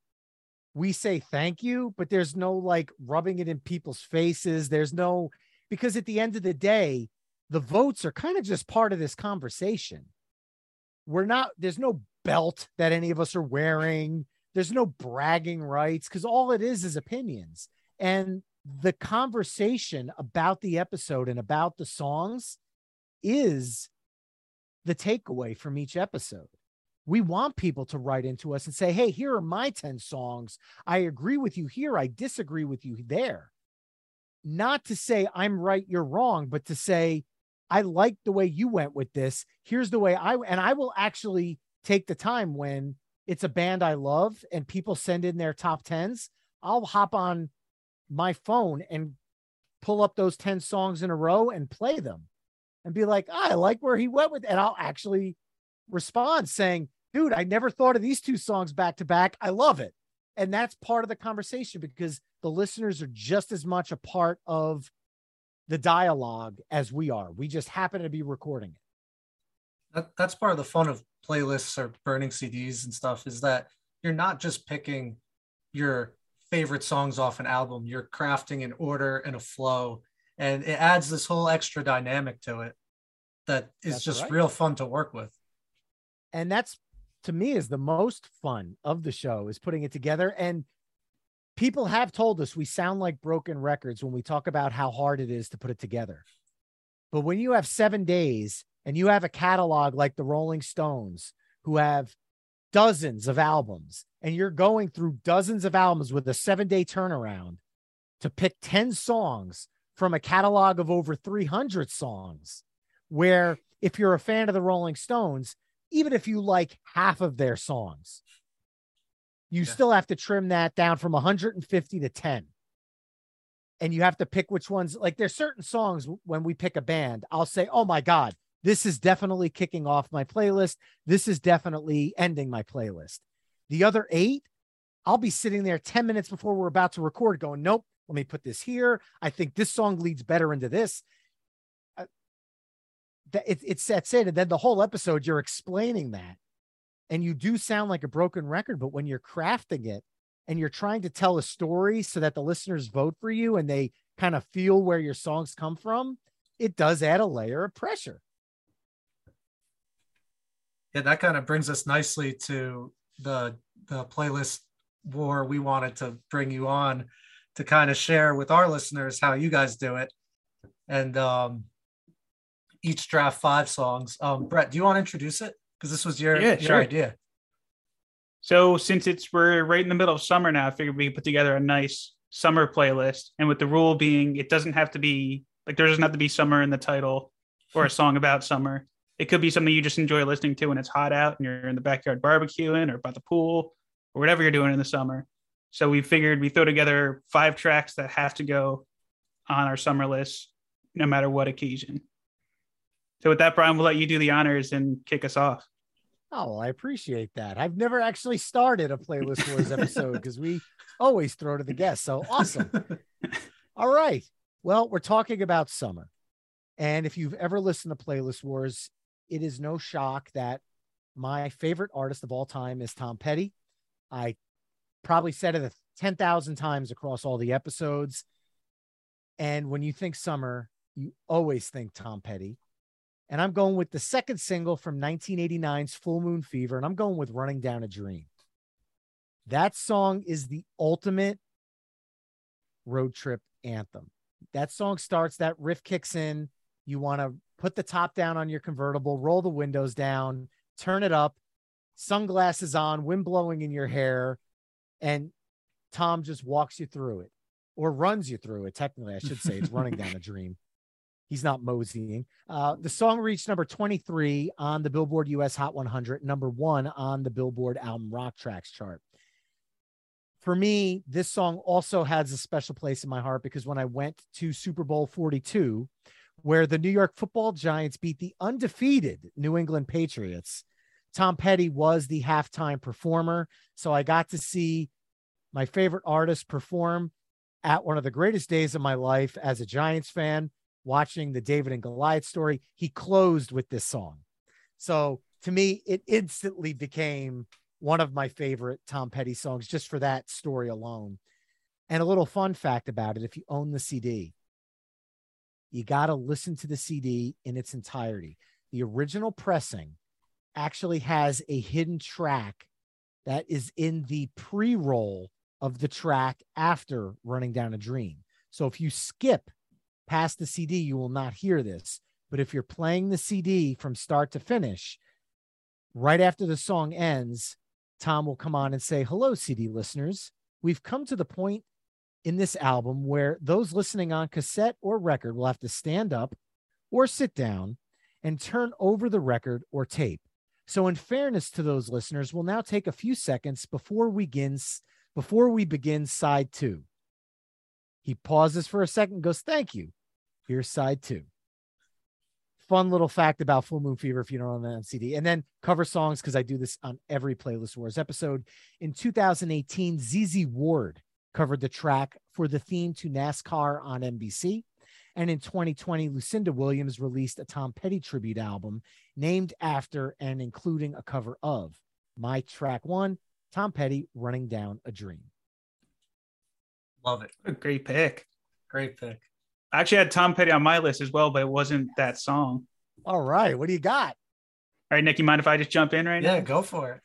we say thank you, but there's no like rubbing it in people's faces. There's no, because at the end of the day, the votes are kind of just part of this conversation. We're not, there's no belt that any of us are wearing. There's no bragging rights because all it is is opinions. And the conversation about the episode and about the songs is the takeaway from each episode. We want people to write into us and say, Hey, here are my 10 songs. I agree with you here. I disagree with you there. Not to say I'm right, you're wrong, but to say, I like the way you went with this. Here's the way I, and I will actually take the time when it's a band I love and people send in their top 10s. I'll hop on my phone and pull up those 10 songs in a row and play them and be like, ah, I like where he went with it. And I'll actually respond saying, dude, I never thought of these two songs back to back. I love it. And that's part of the conversation because the listeners are just as much a part of the dialogue as we are. We just happen to be recording it. That, that's part of the fun of playlists or burning CDs and stuff is that you're not just picking your favorite songs off an album. You're crafting an order and a flow, and it adds this whole extra dynamic to it that is that's just right. real fun to work with. And that's to me is the most fun of the show is putting it together. And people have told us we sound like broken records when we talk about how hard it is to put it together. But when you have seven days and you have a catalog like the Rolling Stones, who have dozens of albums and you're going through dozens of albums with a seven day turnaround to pick 10 songs from a catalog of over 300 songs, where if you're a fan of the Rolling Stones, even if you like half of their songs, you yeah. still have to trim that down from 150 to 10. and you have to pick which ones. Like there's certain songs when we pick a band, I'll say, "Oh my god, this is definitely kicking off my playlist. This is definitely ending my playlist." The other eight, I'll be sitting there 10 minutes before we're about to record going, "Nope, let me put this here. I think this song leads better into this." Uh, it, it sets in, and then the whole episode you're explaining that, and you do sound like a broken record. But when you're crafting it, and you're trying to tell a story so that the listeners vote for you and they kind of feel where your songs come from, it does add a layer of pressure. Yeah, that kind of brings us nicely to the the playlist war we wanted to bring you on to kind of share with our listeners how you guys do it. And um each draft five songs. Um Brett, do you want to introduce it? Because this was your, yeah, your sure. idea. So since it's we're right in the middle of summer now, I figured we could put together a nice summer playlist. And with the rule being it doesn't have to be like there doesn't have to be summer in the title or a song about summer. It could be something you just enjoy listening to when it's hot out and you're in the backyard barbecuing or by the pool or whatever you're doing in the summer. So we figured we throw together five tracks that have to go on our summer list, no matter what occasion. So with that, Brian, we'll let you do the honors and kick us off. Oh, well, I appreciate that. I've never actually started a playlist wars episode because we always throw to the guests. So awesome. All right. Well, we're talking about summer. And if you've ever listened to Playlist Wars, it is no shock that my favorite artist of all time is Tom Petty. I probably said it 10,000 times across all the episodes. And when you think summer, you always think Tom Petty. And I'm going with the second single from 1989's Full Moon Fever, and I'm going with Running Down a Dream. That song is the ultimate road trip anthem. That song starts, that riff kicks in. You want to put the top down on your convertible, roll the windows down, turn it up, sunglasses on, wind blowing in your hair, and Tom just walks you through it or runs you through it. Technically, I should say it's running down a dream. He's not moseying. Uh, the song reached number 23 on the Billboard US Hot 100, number one on the Billboard Album Rock Tracks chart. For me, this song also has a special place in my heart because when I went to Super Bowl 42, where the New York football giants beat the undefeated New England Patriots, Tom Petty was the halftime performer. So I got to see my favorite artist perform at one of the greatest days of my life as a Giants fan watching the David and Goliath story, he closed with this song. So to me, it instantly became one of my favorite Tom Petty songs just for that story alone. And a little fun fact about it if you own the CD, you got to listen to the CD in its entirety. The original pressing actually has a hidden track that is in the pre roll of the track after Running Down a Dream. So if you skip past the CD, you will not hear this. But if you're playing the CD from start to finish, right after the song ends, Tom will come on and say, Hello, CD listeners. We've come to the point in this album where those listening on cassette or record will have to stand up or sit down and turn over the record or tape. So, in fairness to those listeners, we'll now take a few seconds before we begin, before we begin side two. He pauses for a second, goes, Thank you. Here's side two. Fun little fact about Full Moon Fever if you don't own that on CD. And then cover songs, because I do this on every Playlist Wars episode. In 2018, ZZ Ward covered the track for the theme to NASCAR on NBC. And in 2020, Lucinda Williams released a Tom Petty tribute album named after and including a cover of my track one, Tom Petty Running Down a Dream. Love it. A great pick. Great pick. I actually had Tom Petty on my list as well, but it wasn't that song. All right. What do you got? All right, Nick, you mind if I just jump in right Yeah, now? go for it.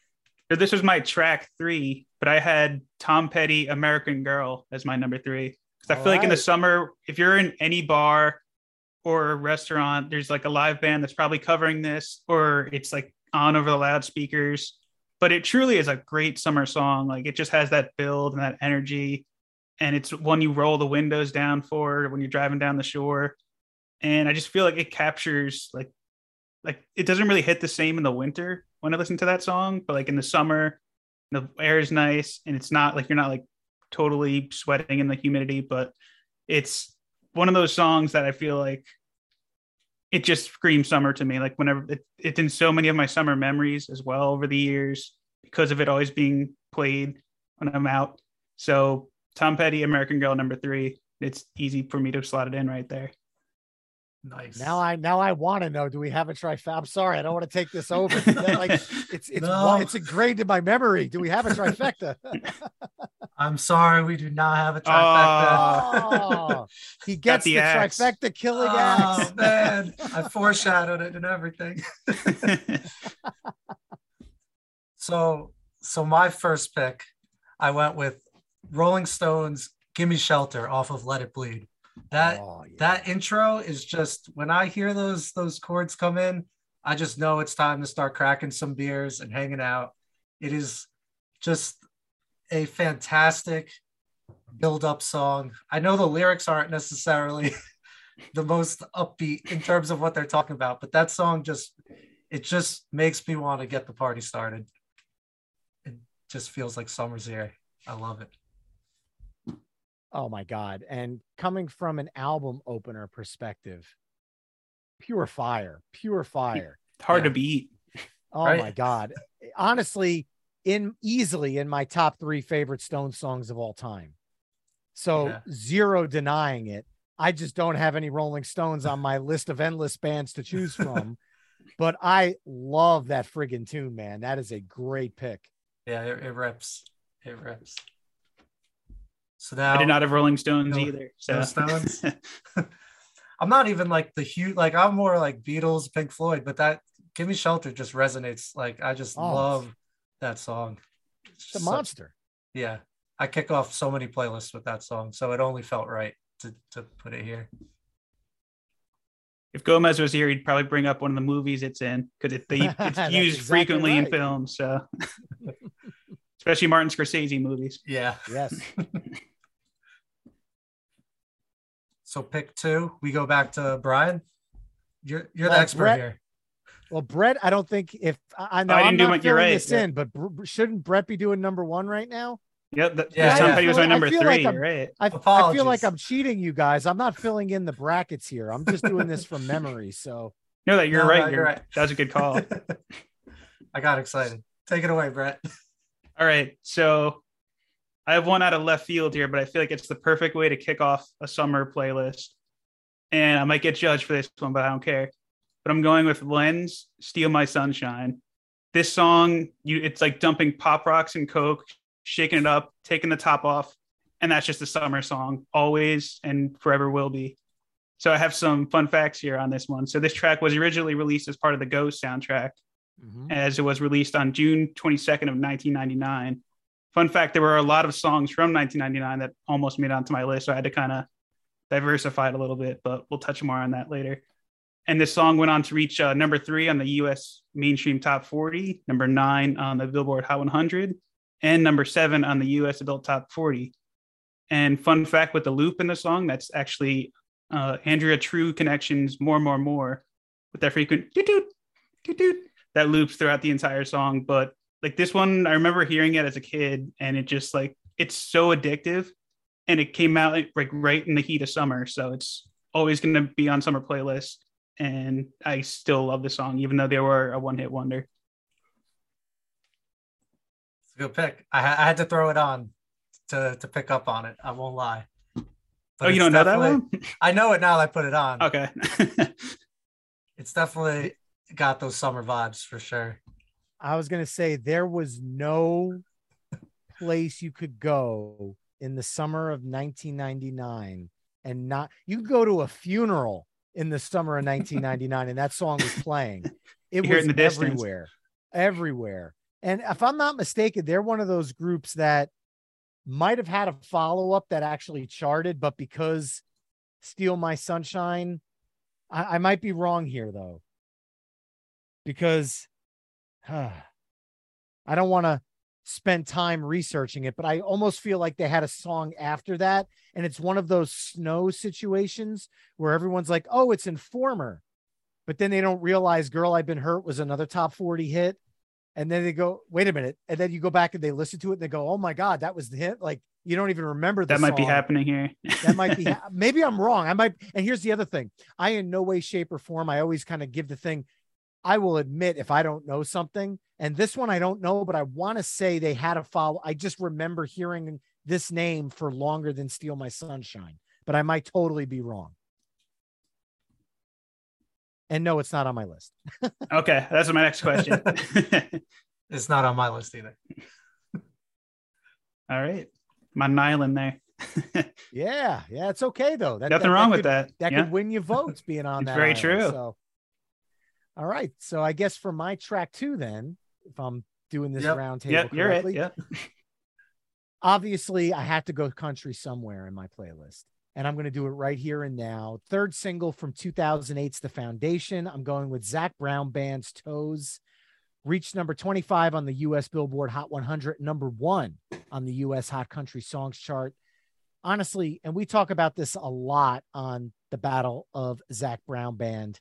So this was my track three, but I had Tom Petty, American Girl as my number three. Because I All feel like in the summer, if you're in any bar or restaurant, there's like a live band that's probably covering this, or it's like on over the loudspeakers. But it truly is a great summer song. Like it just has that build and that energy. And it's one you roll the windows down for when you're driving down the shore. And I just feel like it captures like like it doesn't really hit the same in the winter when I listen to that song, but like in the summer, the air is nice and it's not like you're not like totally sweating in the humidity, but it's one of those songs that I feel like it just screams summer to me. Like whenever it, it's in so many of my summer memories as well over the years because of it always being played when I'm out. So Tom Petty, American Girl number three. It's easy for me to slot it in right there. Nice. Now I now I want to know. Do we have a trifecta? I'm sorry, I don't want to take this over. like it's it's No. it's ingrained in my memory. Do we have a trifecta? I'm sorry, we do not have a trifecta. oh, he gets the the, trifecta killing oh axe. man, I foreshadowed it and everything. So, so my first pick, I went with Rolling Stones "Gimme Shelter" off of "Let It Bleed." That Oh, yeah. that intro is just when I hear those those chords come in, I just know it's time to start cracking some beers and hanging out. It is just a fantastic build up song. I know the lyrics aren't necessarily the most upbeat in terms of what they're talking about, but that song just it just makes me want to get the party started. It just feels like summer's here. I love it. Oh my god! And coming from an album opener perspective, pure fire, pure fire. It's hard to beat. Oh Right? my god! Eh, honestly, in easily in my top three favorite Stone songs of all time. So Yeah. zero denying it. I just don't have any Rolling Stones on my list of endless bands to choose from. but I love that friggin' tune, man. That is a great pick. Yeah, it, it rips. It rips. So now I did not have Rolling Stones No- either. So no Stones? I'm not even like the huge like I'm more like Beatles, Pink Floyd, but that Gimme Shelter just resonates. Like I just Oh. love that song. It's It's a such- monster. yeah. I kick off so many playlists with that song. So it only felt right to, to put it here. if Gomez was here, he'd probably bring up one of the movies it's in because it, it's used exactly frequently in films. So, especially Martin Scorsese movies. Yeah. Yes. So pick two. We go back to Brian. You're you're Well, the expert Brett- here. Well, Brett, I don't think if I, I know I I didn't am do not what filling right, this yeah. in, but Br- shouldn't Brett be doing number one right now? Yep. That, Yeah, Tom yeah. Petty was my I number feel three. like I'm- right. I, I feel like I'm cheating you guys. I'm not filling in the brackets here. I'm just doing this from memory. So No, that you're No, right. no, you're, you're right. That was a good call. I got excited. Take it away, Brett. All right. So I have one out of left field here, but I feel like it's the perfect way to kick off a summer playlist. And I might get judged for this one, but I don't care. But I'm going with Len's, Steal My Sunshine. This song, you it's like dumping pop rocks and coke, shaking it up, taking the top off, and that's just a summer song, always and forever will be. So I have some fun facts here on this one. So this track was originally released as part of the Go soundtrack mhm. as it was released on June 22nd of 1999. Fun fact, there were a lot of songs from 1999 that almost made onto my list, so I had to kind of diversify it a little bit, but we'll touch more on that later. And this song went on to reach uh, number three on the US mainstream top 40, number nine on the Billboard Hot 100, and number seven on the US adult top 40. And fun fact with the loop in the song, that's actually uh, Andrea True Connection's More, More, More with that frequent doot doot doot doot that loops throughout the entire song. But like this one, I remember hearing it as a kid, and it just like it's so addictive, and it came out like right in the heat of summer, so it's always going to be on summer playlist. And I still love the song, even though they were a one-hit wonder. It's a good pick. I, ha- I had to throw it on to to pick up on it. I won't lie. But oh, you don't know that one? I know it now that I put it on. okay. It's definitely got those summer vibes for sure. I was gonna say there was no place you could go in the summer of 1999 and not you could go to a funeral in the summer of 1999 and that song was playing. It was the distance. everywhere, everywhere. And if I'm not mistaken, they're one of those groups that might have had a follow up that actually charted, but because Steal My Sunshine, I, I might be wrong here though, because I don't want to spend time researching it, but I almost feel like they had a song after that. And it's one of those Snow situations where everyone's like, oh, it's Informer. But then they don't realize Girl I've Been Hurt was another top 40 hit. and then they go, wait a minute, and then you go back and they listen to it and they go, oh my god, that was the hit. Like you don't even remember the that might be happening here. that might be ha- maybe I'm wrong. I might. And here's the other thing: I in no way, shape, or form. I always kind of give the thing. I will admit if I don't know something, and this one I don't know, but I want to say they had a follow. I just remember hearing this name for longer than "Steal My Sunshine," but I might totally be wrong. And no, it's not on my list. okay, that's my next question. It's not on my list either. All right, I'm on there. Yeah, yeah, it's okay though. That, Nothing that- wrong that with could- that. That yeah. could win you votes being on It's that. very island, true. So, all right. So I guess for my track two, then, if I'm doing this Yep. round table right. correctly, Yeah. obviously I had to go country somewhere in my playlist. And I'm going to do it right here and now. Third single from 2008's The Foundation. I'm going with Zac Brown Band's Toes. Reached number 25 on the US Billboard Hot 100, number one on the US Hot Country Songs chart. Honestly, and we talk about this a lot on the Battle of Zac Brown Band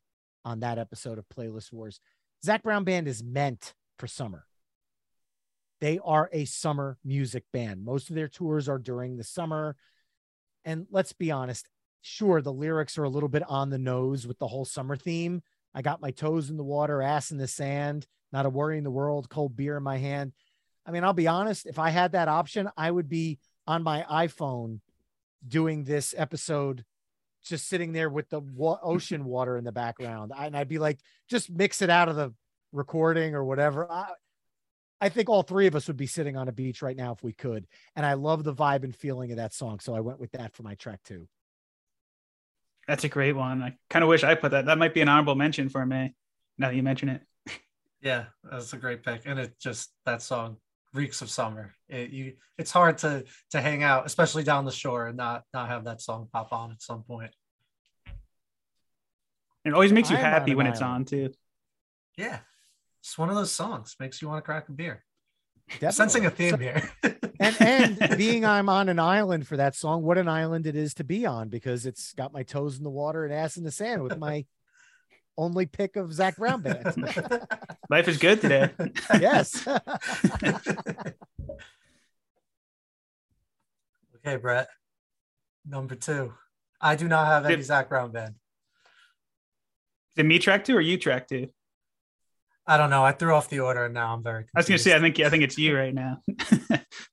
on that episode of Playlist Wars. Zac Brown Band is meant for summer. They are a summer music band. Most of their tours are during the summer. And let's be honest, sure, the lyrics are a little bit on the nose with the whole summer theme. I got my toes in the water, ass in the sand, not a worry in the world, cold beer in my hand. I mean, I'll be honest, if I had that option, I would be on my iPhone doing this episode just sitting there with the wa- ocean water in the background. And I'd be like, just mix it out of the recording or whatever. I, I think all three of us would be sitting on a beach right now if we could. And I love the vibe and feeling of that song. So I went with that for my track two. That's a great one. I kind of wish I put that. That might be an honorable mention for me. Now that you mention it. Yeah, that's a great pick, and it just that song reeks of summer. It, you, it's hard to to hang out, especially down the shore, and not not have that song pop on at some point. It always makes you I am happy when it's on too. Yeah, it's one of those songs makes you want to crack a beer. Definitely. Sensing a theme So- here. and and being I'm on an island for that song, what an island it is to be on because it's got my toes in the water and ass in the sand with my only pick of Zac Brown band. Life is good today. yes. okay, Brett. Number two. I do not have any Did- Zac Brown band. Is it me track two or you track two? I don't know. I threw off the order, and now I'm very. I was gonna say I think I think it's you right now.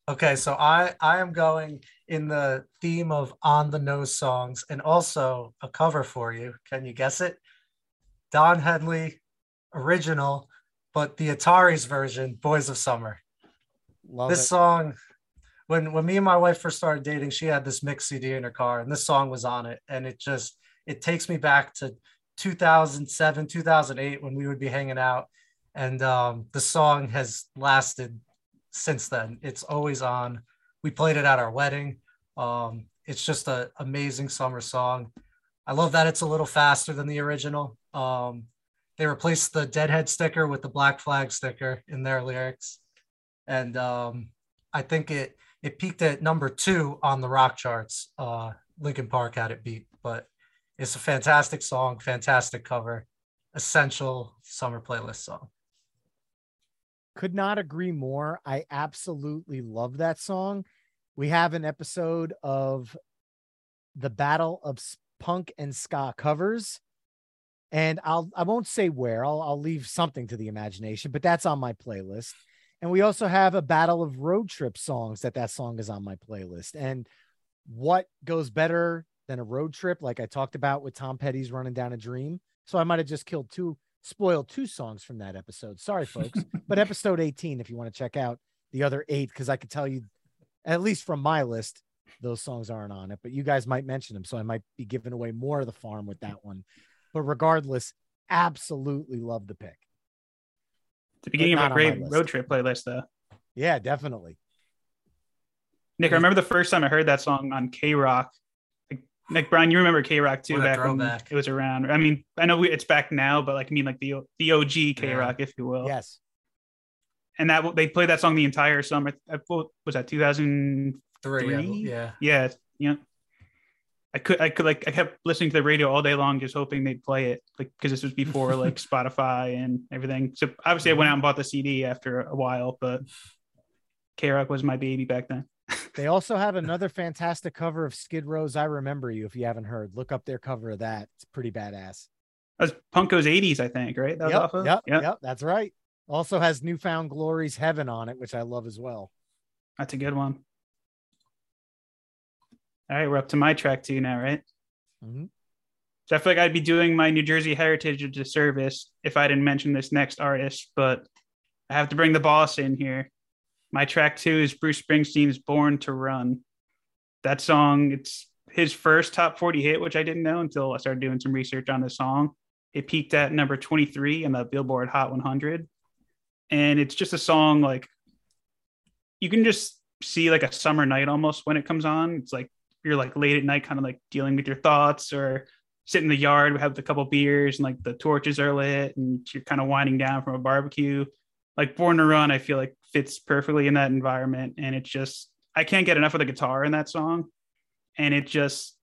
Okay, so I I am going in the theme of on the nose songs and also a cover for you. Can you guess it? Don Henley original, but the Ataris version, Boys of Summer. Love this it. song when when me and my wife first started dating, she had this mix CD in her car and this song was on it and it just it takes me back to 2007, 2008 when we would be hanging out and um, the song has lasted since then. It's always on. We played it at our wedding. Um, it's just an amazing summer song. I love that it's a little faster than the original. Um, they replaced the Deadhead sticker with the Black Flag sticker in their lyrics, and um, I think it it peaked at number two on the rock charts. Uh, Linkin Park had it beat, but it's a fantastic song, fantastic cover, essential summer playlist song. Could not agree more. I absolutely love that song. We have an episode of the Battle of Punk and Ska covers. And I'll I won't say where. I'll I'll leave something to the imagination, but that's on my playlist. And we also have a battle of road trip songs that that song is on my playlist. And what goes better than a road trip like I talked about with Tom Petty's Running Down a Dream? So I might have just killed two spoiled two songs from that episode. Sorry folks but episode 18 if you want to check out the other eight because i could tell you at least from my list those songs aren't on it but you guys might mention them so i might be giving away more of the farm with that one but regardless absolutely love the pick It's the beginning of a my great road trip playlist though. yeah definitely Nick, I remember the first time I heard that song on K Rock. Like, Nick Brian, you remember K Rock too What a back when it was around. I mean, I know it's back now, but like I mean, like the the OG K Rock, if you will. yes And that they played that song the entire summer. I- What was that? 2000. Three, I- Three? yeah. Yeah, yeah. I could I could like I kept listening to the radio all day long, just hoping they'd play it, like because this was before like Spotify and everything. So obviously, I went out and bought the CD after a while, but K Rock was my baby back then. They also have another fantastic cover of Skid Row's "I Remember You." If you haven't heard, look up their cover of that. It's pretty badass. That was Punk Goes '80s, I think, right? That was yep, off of. yep, yep, that's right. Also has New Found Glory's "Heaven" on it, which I love as well. That's a good one. All right, we're up to my track two now, right? Mhm. So I feel like I'd be doing my New Jersey heritage a disservice if I didn't mention this next artist, but I have to bring the boss in here. My track two is Bruce Springsteen's Born to Run. That song, it's his first top 40 hit, which I didn't know until I started doing some research on the song. It peaked at number 23 on the Billboard Hot 100. And it's just a song like you can just see like a summer night almost when it comes on. It's like you're like late at night, kind of like dealing with your thoughts or sit in the yard, we have a couple beers and like the torches are lit and you're kind of winding down from a barbecue. Like Born to Run, I feel like fits perfectly in that environment. And it's just, I can't get enough of the guitar in that song. And it just,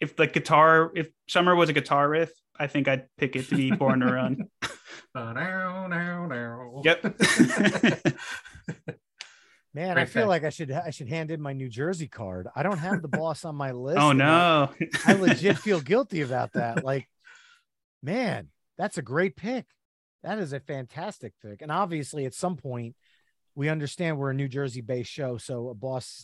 if the guitar, if Summer was a guitar riff, I think I'd pick it to be Born to Run. Yep. Man, I feel like I should I should hand in my New Jersey card. I don't have the boss on my list. oh and I- no. I legit feel guilty about that. Like, man, that's a great pick. That is a fantastic pick. And obviously, at some point, we understand we're a New Jersey based show. So a boss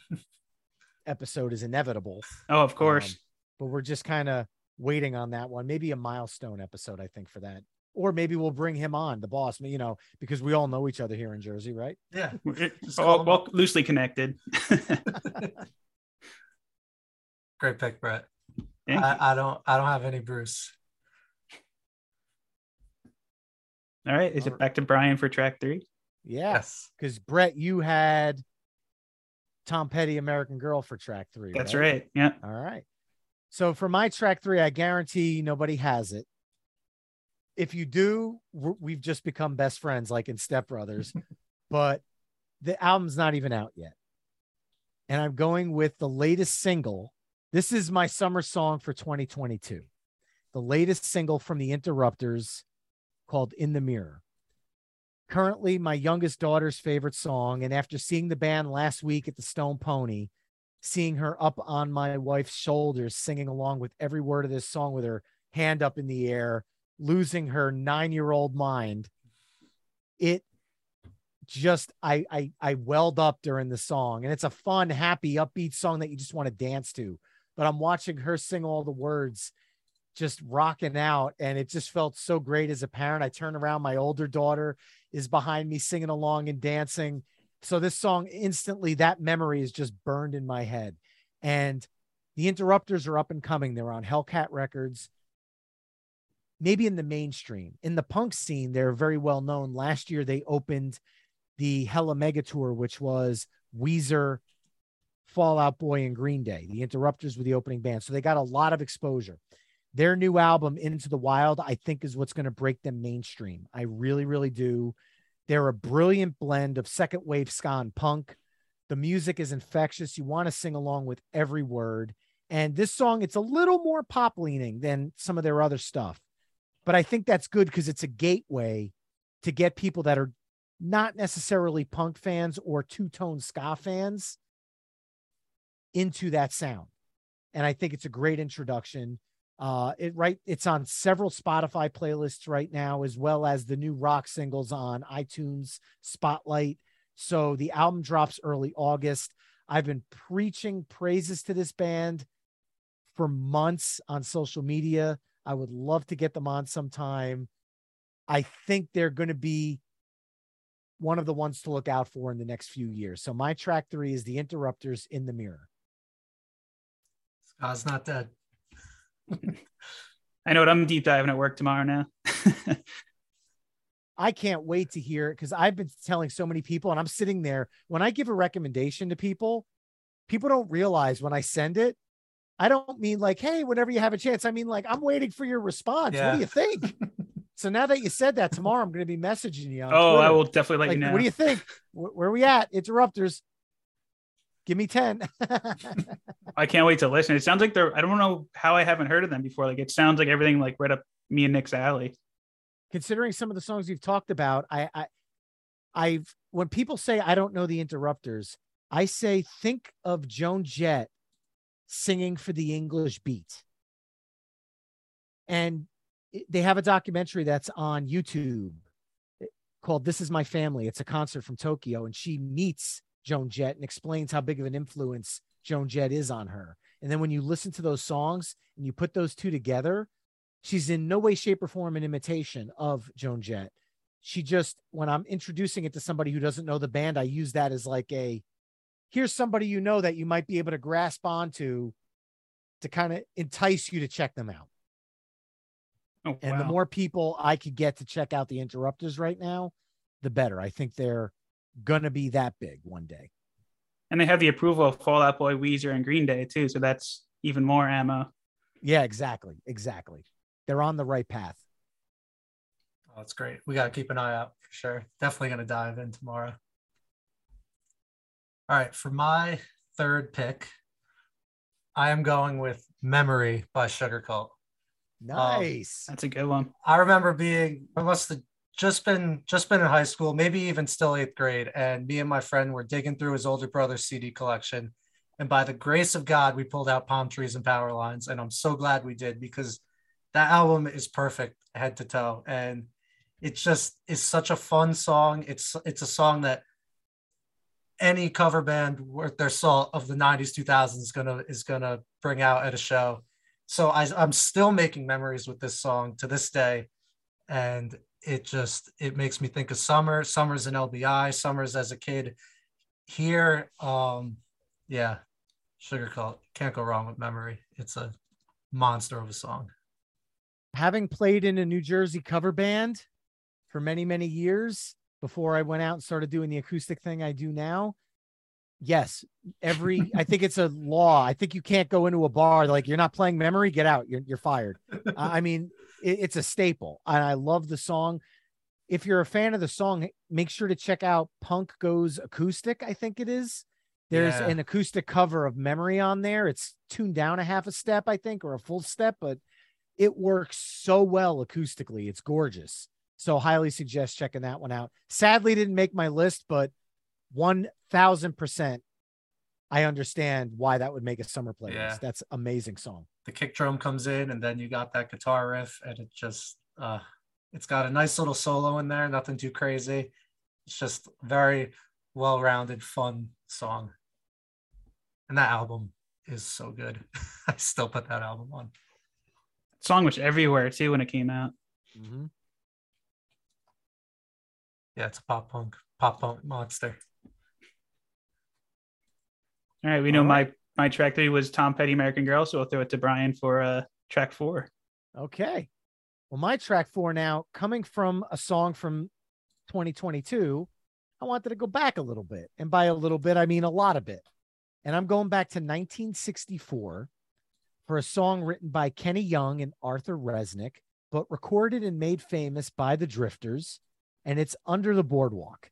episode is inevitable. Oh, of course. Um, but we're just kind of waiting on that one. Maybe a milestone episode, I think, for that. Or maybe we'll bring him on, the boss, you know, because we all know each other here in Jersey, right? Yeah. We're- well, call 'em well, up. loosely connected. Great pick, Brett. I, I don't I don't have any Bruce. All right. Is it back to Brian for track three? Yeah. Yes. Because Brett, you had Tom Petty, American Girl for track three. That's right. Yeah. All right. So for my track three, I guarantee nobody has it. If you do, we've just become best friends, like in Step Brothers. but the album's not even out yet. And I'm going with the latest single. This is my summer song for 2022. The latest single from the Interrupters called In the Mirror. Currently, my youngest daughter's favorite song. And after seeing the band last week at the Stone Pony, seeing her up on my wife's shoulders, singing along with every word of this song with her hand up in the air, losing her nine year old mind. It just, I, I, I welled up during the song. And it's a fun, happy, upbeat song that you just want to dance to. But I'm watching her sing all the words, just rocking out. And it just felt so great as a parent. I turn around, my older daughter is behind me singing along and dancing. So this song instantly, that memory is just burned in my head. And the Interrupters are up and coming. They're on Hellcat Records. Maybe in the mainstream. In the punk scene, they're very well known. Last year, they opened the Hella Mega Tour, which was Weezer, Fall Out Boy, and Green Day. The Interrupters were the opening band. So they got a lot of exposure. Their new album, Into the Wild, I think is what's going to break them mainstream. I really, really do. They're a brilliant blend of second wave ska and punk. The music is infectious. You want to sing along with every word. And this song, it's a little more pop leaning than some of their other stuff. But I think that's good because it's a gateway to get people that are not necessarily punk fans or two tone ska fans into that sound. And I think it's a great introduction. Uh, it right, it's on several Spotify playlists right now, as well as the new rock singles on iTunes Spotlight. So the album drops early August. I've been preaching praises to this band for months on social media. I would love to get them on sometime. I think they're going to be one of the ones to look out for in the next few years. So my track three is the Interrupters in the Mirror. Ska's not dead. I know what I'm deep diving at work tomorrow now. I can't wait to hear it because I've been telling so many people, and I'm sitting there when I give a recommendation to people, people don't realize when I send it, I don't mean like, hey, whenever you have a chance. I mean, like, I'm waiting for your response. What do you think? so now that you said that, tomorrow I'm going to be messaging you. Oh, I will definitely let Like, you know. what do you think? Where, where are we at? Interrupters. Give me 10. I can't wait to listen. It sounds like they're, I don't know how I haven't heard of them before. Like it sounds like everything like right up me and Nick's alley. Considering some of the songs you've talked about, I, I, I've, when people say I don't know the interrupters, I say think of Joan Jett singing for the English beat. And they have a documentary that's on YouTube eh, called This Is My Family. It's a concert from Tokyo, and she meets Joan Jett and explains how big of an influence Joan Jett is on her. And then when you listen to those songs and you put those two together, she's in no way, shape, or form an imitation of Joan Jett. She just, when I'm introducing it to somebody who doesn't know the band, I use that as like a here's somebody you know that you might be able to grasp onto to kind of entice you to check them out. Oh, and wow. the more people I could get to check out the interrupters right now, the better. I think they're gonna be that big one day. And they have the approval of Fall Out Boy, Weezer, and Green Day too, so that's even more ammo. Yeah, exactly, exactly. They're on the right path. Oh, that's great. We gotta keep an eye out for sure. Definitely gonna dive in tomorrow. All right, for my third pick, I am going with Memory by Sugarcult. Nice. Um, That's a good one. I remember being I must have just been just been in high school, maybe even still eighth grade, and me and my friend were digging through his older brother's CD collection. And by the grace of God, we pulled out palm trees and power lines. And I'm so glad we did because that album is perfect head to toe. And it just is such a fun song. It's it's a song that any cover band worth their salt of the 90s 2000s is gonna is gonna bring out at a show. So I, i'm still making memories with this song to this day and it just it makes me think of summer summers in lbi summers as a kid here. Um yeah Sugarcult can't go wrong with memory. It's a monster of a song. Having played in a new jersey cover band for many many years before I went out and started doing the acoustic thing I do now. Yes, every I think it's a law. I think you can't go into a bar like you're not playing memory, get out. You're you're fired. I mean, it, it's a staple. And I love the song. If you're a fan of the song, make sure to check out Punk Goes Acoustic, I think it is. There's yeah. an acoustic cover of Memory on there. It's tuned down a half a step, I think, or a full step, but it works so well acoustically. It's gorgeous. So highly suggest checking that one out. Sadly, didn't make my list, but one thousand percent, I understand why that would make a summer playlist. Yeah. That's amazing song. The kick drum comes in, and then you got that guitar riff, and it just uh, it's got a nice little solo in there. Nothing too crazy. It's just very well-rounded, fun song. And that album is so good. I still put that album on. Song was everywhere too when it came out. Mm-hmm. Yeah, it's a pop punk, pop punk monster. All right, we know right. my my track three was Tom Petty, American Girl, so we'll throw it to Brian for uh track four. Okay. Well, my track four now coming from a song from 2022. I wanted to go back a little bit, and by a little bit, I mean a lot of bit. And I'm going back to 1964 for a song written by Kenny Young and Arthur Resnick, but recorded and made famous by the Drifters and it's Under the Boardwalk.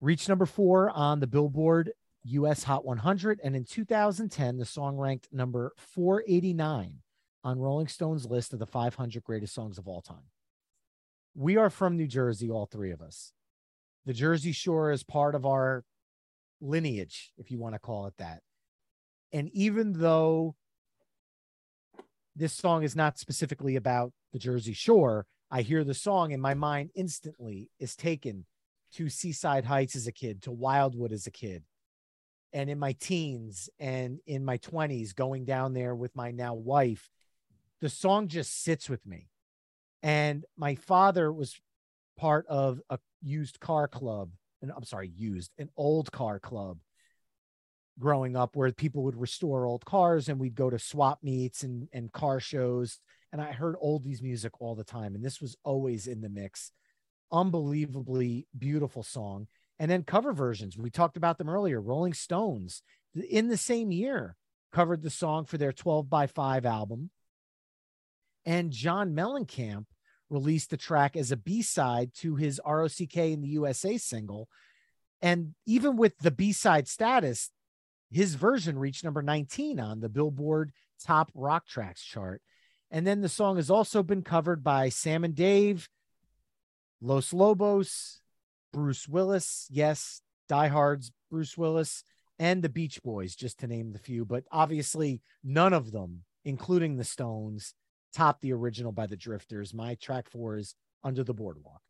Reached number four on the Billboard US Hot 100. And in 2010, the song ranked number 489 on Rolling Stone's list of the 500 greatest songs of all time. We are from New Jersey, all three of us. The Jersey Shore is part of our lineage, if you want to call it that. And even though this song is not specifically about the Jersey Shore, I hear the song and my mind instantly is taken to Seaside Heights as a kid, to Wildwood as a kid. And in my teens and in my 20s, going down there with my now wife, the song just sits with me. And my father was part of a used car club, and I'm sorry, used an old car club growing up where people would restore old cars and we'd go to swap meets and, and car shows and I heard oldies music all the time, and this was always in the mix. Unbelievably beautiful song. And then cover versions. We talked about them earlier. Rolling Stones in the same year covered the song for their 12 by 5 album. And John Mellencamp released the track as a B side to his ROCK in the USA single. And even with the B side status, his version reached number 19 on the Billboard Top Rock Tracks chart. And then the song has also been covered by Sam and Dave, Los Lobos, Bruce Willis, yes, Die Hard's Bruce Willis, and the Beach Boys, just to name the few. But obviously, none of them, including the Stones, top the original by the Drifters. My track four is Under the Boardwalk.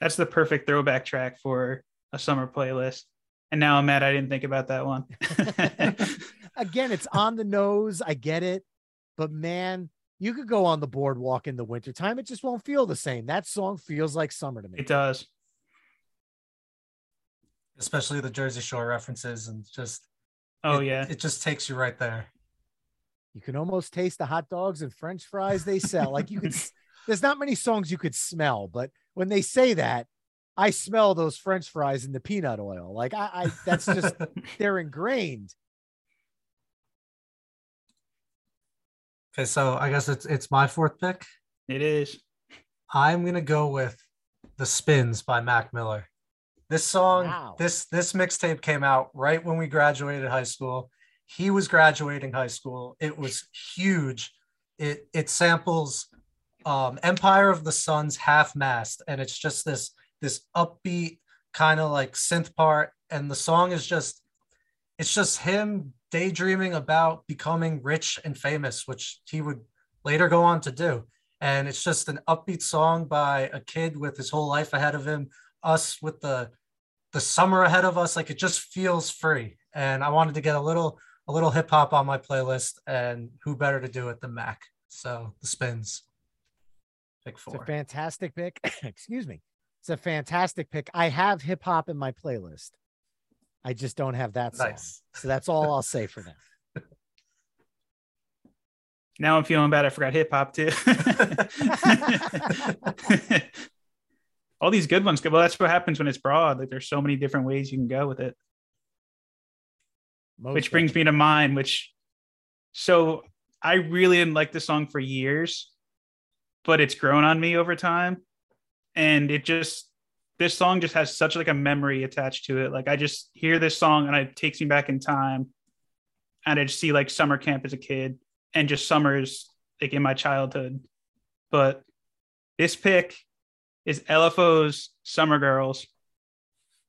That's the perfect throwback track for a summer playlist. And now I'm mad I didn't think about that one. Again, it's on the nose. I get it. But man, you could go on the boardwalk in the wintertime. It just won't feel the same. That song feels like summer to me. It does. Especially the Jersey Shore references and just Oh it- yeah. It just takes you right there. You can almost taste the hot dogs and French fries they sell. Like you could, there's not many songs you could smell, but when they say that, I smell those French fries in the peanut oil. Like I, I that's just they're ingrained. Okay, so I guess it's it's my fourth pick. It is. I'm gonna go with "The Spins" by Mac Miller. This song, Wow. this this mixtape came out right when we graduated high school. He was graduating high school. It was huge. It it samples um, Empire of the Sun's Half Mast, and it's just this this upbeat kind of like synth part, and the song is just it's just him daydreaming about becoming rich and famous, which he would later go on to do and it's just an upbeat song by a kid with his whole life ahead of him us with the the summer ahead of us like it just feels free and i wanted to get a little a little hip hop on my playlist and who better to do it than mac so the spins pick It's a four fantastic pick. Excuse me. It's a fantastic pick. I have hip hop in my playlist. I just don't have that song. nice So that's all I'll say for now. Now I'm feeling bad. I forgot hip hop too. All these good ones. Well, that's what happens when it's broad. Like there's so many different ways you can go with it. Most which brings me to mine. Which, so I really didn't like this song for years, but it's grown on me over time, and it just this song just has such like a memory attached to it. Like I just hear this song and it takes me back in time, and I just see like summer camp as a kid and just summers like in my childhood. But this pick is LFO's Summer Girls.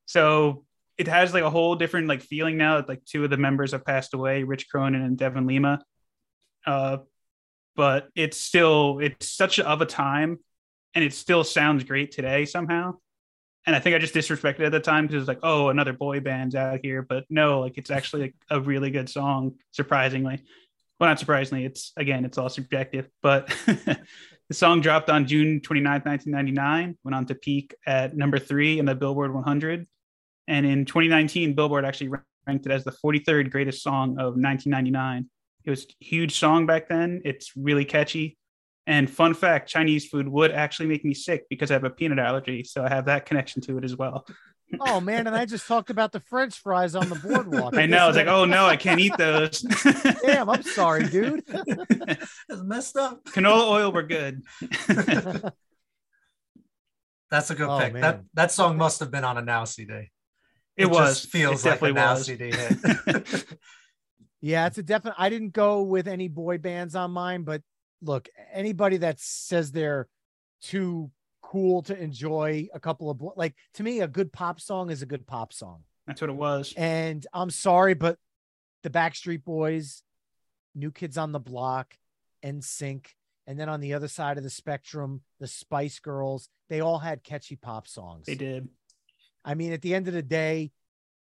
So it has like a whole different like feeling now. That like two of the members have passed away, Rich Cronin and Devin Lima. Uh, but it's still it's such of a time, and it still sounds great today somehow. And I think I just disrespected it at the time because it's like, oh, another boy band's out here. But no, like it's actually like, a really good song, surprisingly. Well, not surprisingly, it's again, it's all subjective. But the song dropped on June 29th, 1999, went on to peak at number three in the Billboard 100. And in 2019, Billboard actually ranked it as the 43rd greatest song of 1999. It was a huge song back then. It's really catchy. And fun fact Chinese food would actually make me sick because I have a peanut allergy. So I have that connection to it as well. Oh man, and I just talked about the French fries on the boardwalk. I know. It's like, oh no, I can't eat those. damn, I'm sorry, dude. it's messed up Canola oil we're good. that's a good Oh, pick man. that that song must have been on a now cd It, was. just feels it like a definitely now was. cd hit Yeah, it's a definite. I didn't go with any boy bands on mine, but look, anybody that says they're too cool to enjoy a couple of like to me, a good pop song is a good pop song. That's what it was. And I'm sorry, but the Backstreet Boys, New Kids on the Block, NSYNC, and then on the other side of the spectrum, the Spice Girls, they all had catchy pop songs. They did. I mean, at the end of the day,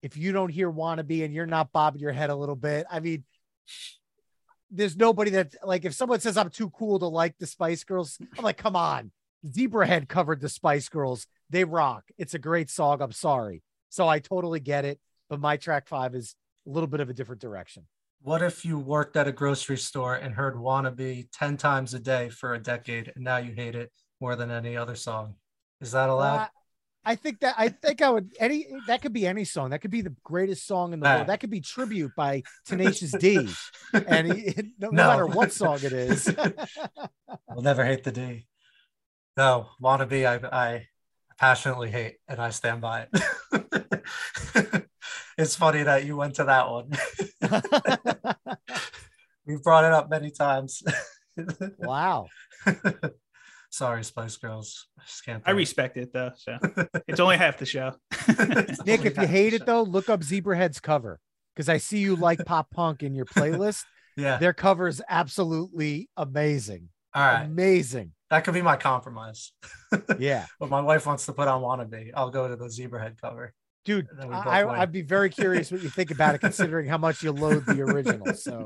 if you don't hear wannabe and you're not bobbing your head a little bit, I mean, there's nobody that like if someone says I'm too cool to like the Spice Girls, I'm like, come on. Zebrahead covered the Spice Girls. They rock. It's a great song. I'm sorry. So I totally get it. But my track five is a little bit of a different direction. What if you worked at a grocery store and heard Wannabe 10 times a day for a decade and now you hate it more than any other song? Is that uh, allowed? I think that I think I would any that could be any song. That could be the greatest song in the world. That could be tribute by Tenacious D. And he, no, no No. matter what song it is. we'll never hate the D. No, Wannabe, I, I passionately hate, and I stand by it. it's funny that you went to that one. We've brought it up many times. wow. Sorry, Spice Girls. I just can't. I respect it though. So it's only half the show. Nick, if you hate it show. though, look up Zebrahead's cover because I see you like pop punk in your playlist. yeah. Their cover is absolutely amazing. All right, Amazing. that could be my compromise. Yeah. but my wife wants to put on "Wannabe." I'll go to the Zebrahead cover. Dude, And then we both I, win. I'd be very curious what you think about it, considering how much you loathe the original. So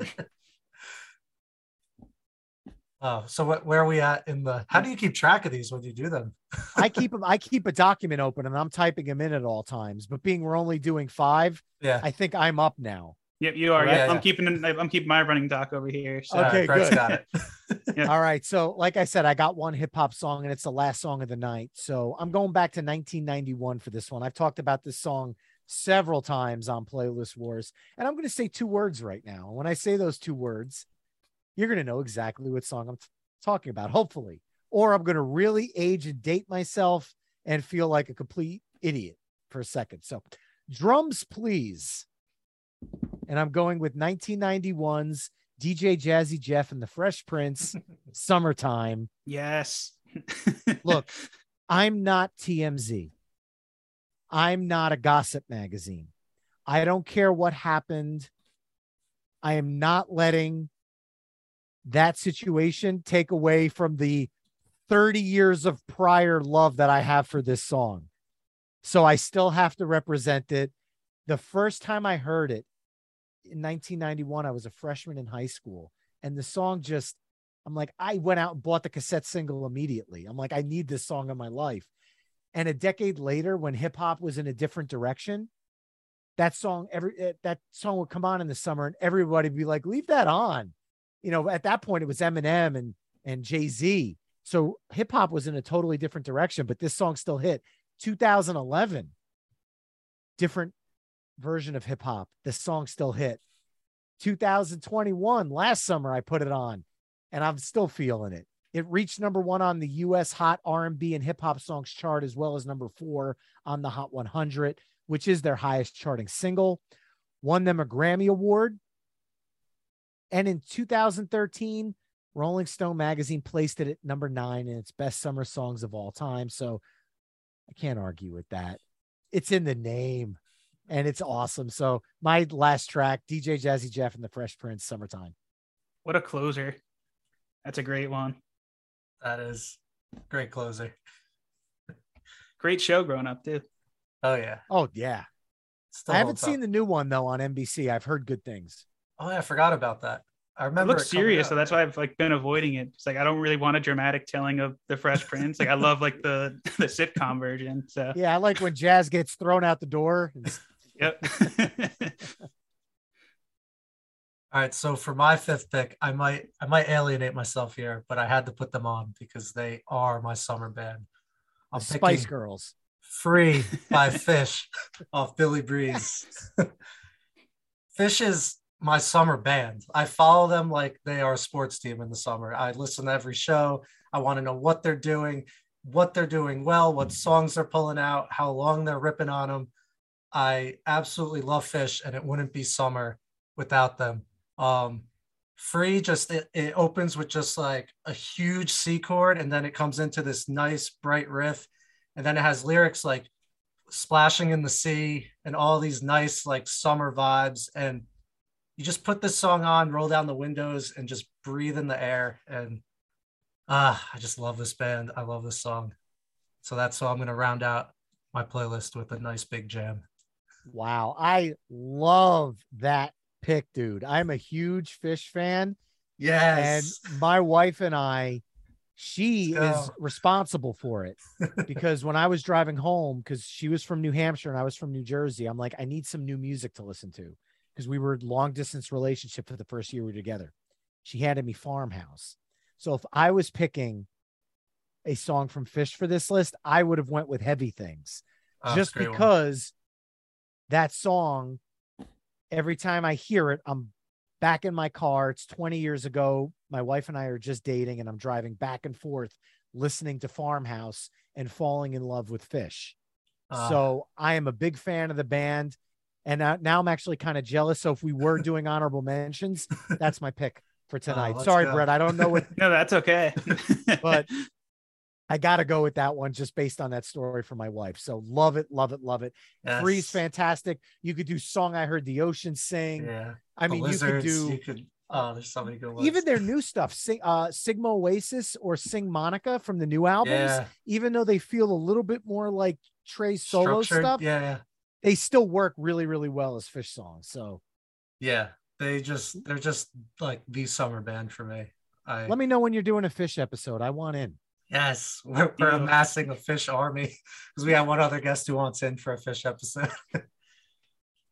Oh, so what, where are we at in the? How do you keep track of these when you do them? I keep them. I keep a document open and I'm typing them in at all times. But being we're only doing five, Yeah. I think I'm up now. Yep, you are. Right, Yeah, yeah. I'm keeping. I'm keeping my running doc over here. So. Okay, Brett's good. got it. Yeah. All right. So, like I said, I got one hip hop song and it's the last song of the night. So, I'm going back to 1991 for this one. I've talked about this song several times on Playlist Wars, and I'm going to say two words right now. When I say those two words, you're going to know exactly what song I'm t- talking about, hopefully. Or I'm going to really age and date myself and feel like a complete idiot for a second. So, drums, please. And I'm going with 1991's DJ Jazzy Jeff and the Fresh Prince, Summertime. Yes. Look, I'm not TMZ. I'm not a gossip magazine. I don't care what happened. I am not letting that situation take away from the 30 years of prior love that I have for this song. So I still have to represent it. The first time I heard it in 1991, I was a freshman in high school, and the song just, I'm like, I went out and bought the cassette single immediately. I'm like, I need this song in my life. And a decade later, when hip hop was in a different direction, that song every eh, that song would come on in the summer, and everybody would be like, "Leave that on." You know, at that point, it was Eminem and and Jay Z. So hip hop was in a totally different direction, but this song still hit. 2011, different version of hip hop. The song still hit. 2021, last summer, I put it on, and I'm still feeling it. It reached number one on the U.S. Hot R&B and Hip Hop Songs chart, as well as number four on the Hot 100, which is their highest charting single. Won them a Grammy Award. And in 2013, Rolling Stone magazine placed it at number nine in its best summer songs of all time. So I can't argue with that. It's in the name and it's awesome. So my last track, DJ Jazzy Jeff and the Fresh Prince, Summertime. What a closer. That's a great one. That is great closer. Great show growing up too. Oh yeah. Oh yeah. Still I haven't holds up. seen the new one though on NBC. I've heard good things. Oh, yeah, I forgot about that. I It remember. looks it serious, out. so that's why I've like been avoiding it. It's like I don't really want a dramatic telling of the Fresh Prince. Like I love like the the sitcom version. So Yeah, I like when Jazz gets thrown out the door. Yep. All right, so for my fifth pick, I might I might alienate myself here, but I had to put them on because they are my summer band. I'm Spice picking Girls. "Free" by Phish off Billy Breathes. Phish is my summer band. I follow them like they are a sports team in the summer. I listen to every show. I want to know what they're doing, what they're doing well, what songs they're pulling out, how long they're ripping on them. I absolutely love Phish, and it wouldn't be summer without them. Um, free just it, it opens with just like a huge C chord, and then it comes into this nice bright riff, and then it has lyrics like splashing in the sea and all these nice like summer vibes. And you just put this song on, roll down the windows, and just breathe in the air. And ah, I just love this band. I love this song. So that's why I'm gonna round out my playlist with a nice big jam. Wow. I love that pick, dude. I'm a huge Phish fan. Yes. And my wife and I, she is responsible for it because when I was driving home, because she was from New Hampshire and I was from New Jersey, I'm like, I need some new music to listen to because we were long distance relationship for the first year we were together. She handed me Farmhouse. So if I was picking a song from Phish for this list, I would have went with Heavy Things Oh, just great one. because that song every time i hear it i'm back in my car it's 20 years ago my wife and i are just dating and i'm driving back and forth listening to Farmhouse and falling in love with Phish. Uh, so I am a big fan of the band. And now, now I'm actually kind of jealous. So if we were doing honorable mentions, that's my pick for tonight. let's Sorry, go. Brett. I don't know what, No, that's okay. but I got to go with that one just based on that story from my wife. So love it, love it, love it. yes. Three's fantastic. You could do song I heard the ocean sing. Yeah. I The mean, you could do You could. Oh, there's so many good ones. even their new stuff, sing, uh, Sigma Oasis or Sing Monica from the new albums. Yeah. Even though they feel a little bit more like Trey's solo Structured, stuff, Yeah. Yeah. They still work really, really well as Phish songs. So Yeah. They just mm. they're just like the summer band for me. I let me know when you're doing a Phish episode. I want in. yes, we're, we're amassing a Phish army because we have one other guest who wants in for a Phish episode.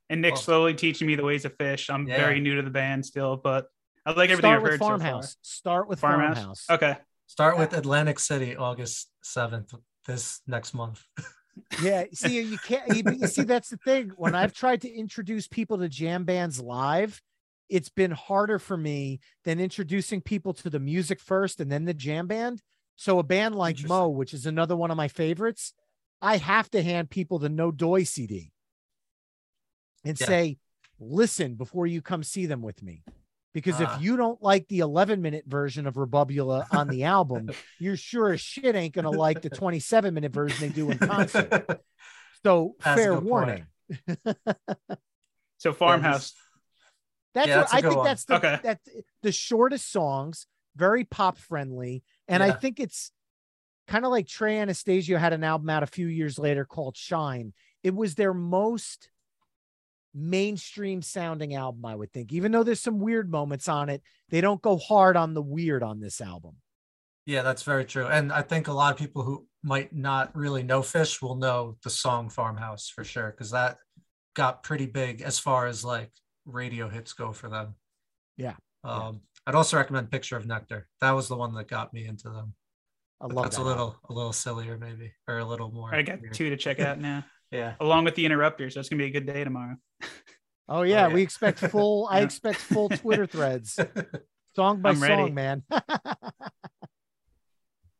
and Nick Well- slowly teaching me the ways of Phish. I'm Yeah. very new to the band still, but I like everything Start I've with heard so far. Farmhouse. Start with Farmhouse. Farmhouse. Okay. Start with Atlantic City, August seventh, this next month. Yeah. See, you can't. You, you see, that's the thing. When I've tried to introduce people to jam bands live, it's been harder for me than introducing people to the music first and then the jam band. So a band like Mo, which is another one of my favorites, I have to hand people the No Doy CD and Yeah. say, listen before you come see them with me. Because Ah. if you don't like the 11 minute version of Rebubula on the album, you're sure as shit ain't gonna like the 27 minute version they do in concert. So That's fair warning. So Farmhouse. That's Yeah, that's a I good think one. that's the Okay. that's the shortest songs, very pop friendly. And I think it's kind of like Trey Anastasio had an album out a few years later called Shine. It was their most mainstream sounding album, I would think. Even though there's some weird moments on it, they don't go hard on the weird on this album. Yeah, that's very true. And I think a lot of people who might not really know Phish will know the song Farmhouse for sure, because that got pretty big as far as like radio hits go for them. Yeah, yeah. Um, I'd also recommend Picture of Nectar. That was the one that got me into them. I But love that's that a little a little sillier maybe, or a little more. I got weird. two to check out now, Yeah. along with the interrupters. So it's gonna be a good day tomorrow. Oh yeah, yeah. we expect full. I expect full Twitter threads, song by I'm ready. song, man.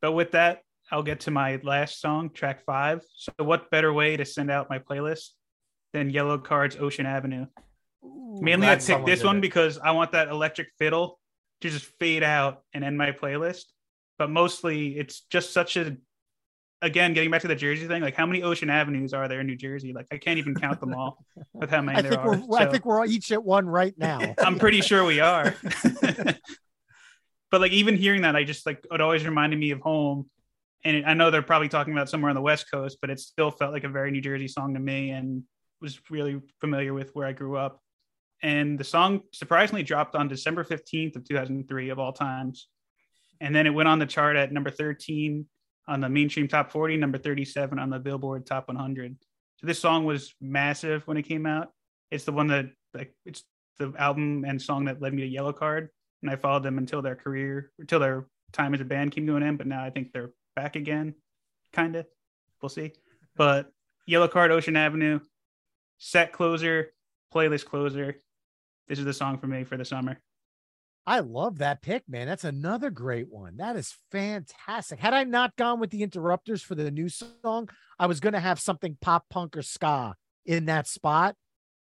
But with that, I'll get to my last song, track five. So, what better way to send out my playlist than Yellowcard's Ocean Avenue? Mainly, I glad picked this one it. because I want that electric fiddle to just fade out and end my playlist. But mostly, it's just such a, again, getting back to the Jersey thing, like how many Ocean Avenues are there in New Jersey? Like, I can't even count them all with how many I there are. we're I think we're each at one right now. I'm pretty sure we are. but like even hearing that, I just like it always reminded me of home. And I know they're probably talking about somewhere on the West Coast, but it still felt like a very New Jersey song to me and was really familiar with where I grew up. And the song surprisingly dropped on December 15th of 2003 of all times. And then it went on the chart at number 13 on the mainstream top 40, number 37 on the Billboard top 100. So this song was massive when it came out. It's the one that like it's the album and song that led me to Yellowcard, and I followed them until their career, until their time as a band came to an end. But now I think they're back again, kind of. We'll see. But Yellowcard, Ocean Avenue, set closer, playlist closer. This is the song for me for the summer. I love that pick, man. That's another great one. That is fantastic. Had I not gone with the interrupters for the new song, I was going to have something pop punk or ska in that spot.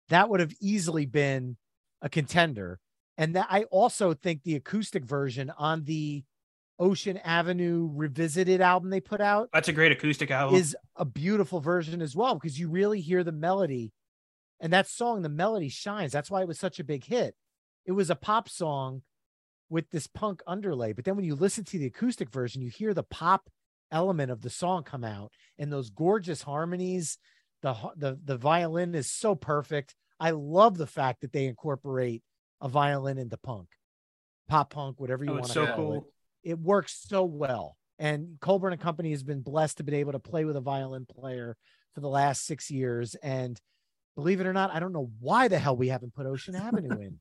That would have easily been a contender. And that I also think the acoustic version on the Ocean Avenue Revisited album they put out That's a great acoustic album. is a beautiful version as well because you really hear the melody. And that song, the melody shines. That's why it was such a big hit. It was a pop song with this punk underlay. But then when you listen to the acoustic version, you hear the pop element of the song come out and those gorgeous harmonies. The, the, the violin is so perfect. I love the fact that they incorporate a violin into punk, pop punk, whatever you oh, want to so call it it works so well. And Colburn and Company has been blessed to be able to play with a violin player for the last six years. And believe it or not, I don't know why the hell we haven't put Ocean Avenue in.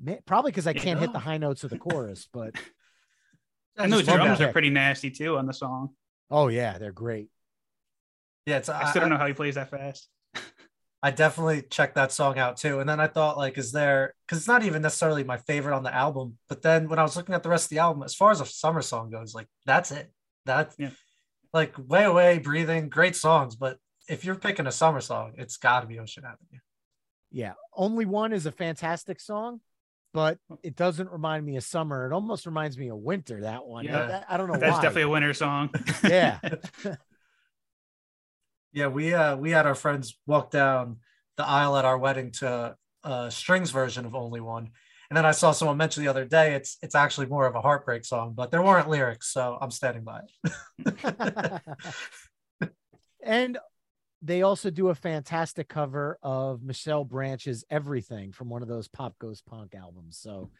Ma- Probably because I can't hit the high notes of the chorus, but And those just drums are pretty nasty too on the song. oh yeah, they're great. Yeah, it's, I still don't know how he plays that fast. I definitely checked that song out too. And then I thought, like, is there because it's not even necessarily my favorite on the album. But then when I was looking at the rest of the album, as far as a summer song goes, like that's it. That's Yeah. like way away, breathing, great songs. But if you're picking a summer song, it's got to be Ocean Avenue. Yeah. Only one is a fantastic song, but it doesn't remind me of summer. It almost reminds me of winter. That one. Yeah. That- I don't know That's why. definitely a winter song. yeah. Yeah, we uh we had our friends walk down the aisle at our wedding to a strings version of Only One. And then I saw someone mention the other day it's it's actually more of a heartbreak song, but there weren't lyrics, so I'm standing by it. and they also do a fantastic cover of Michelle Branch's Everything from one of those Pop Goes Punk albums. So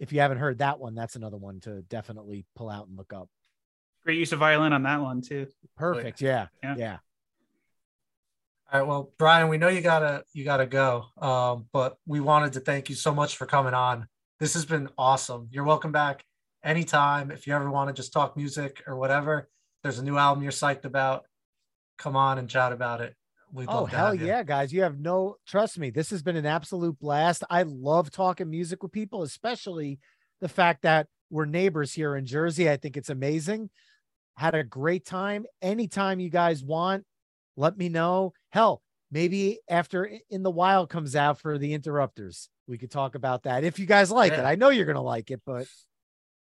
if you haven't heard that one, that's another one to definitely pull out and look up. Great use of violin on that one too. Perfect. Yeah. Yeah. Yeah. All right, well, Brian, we know you gotta you gotta go. Um, but we wanted to thank you so much for coming on. This has been awesome. You're welcome back anytime. If you ever want to just talk music or whatever, there's a new album you're psyched about. Come on and chat about it. We'd Oh hell yeah, guys! You have no trust me. This has been an absolute blast. I love talking music with people, especially the fact that we're neighbors here in Jersey. I think it's amazing. Had a great time. Anytime you guys want, let me know. Hell, maybe after In the Wild comes out for the Interrupters, we could talk about that if you guys like it. I know you're gonna like it, but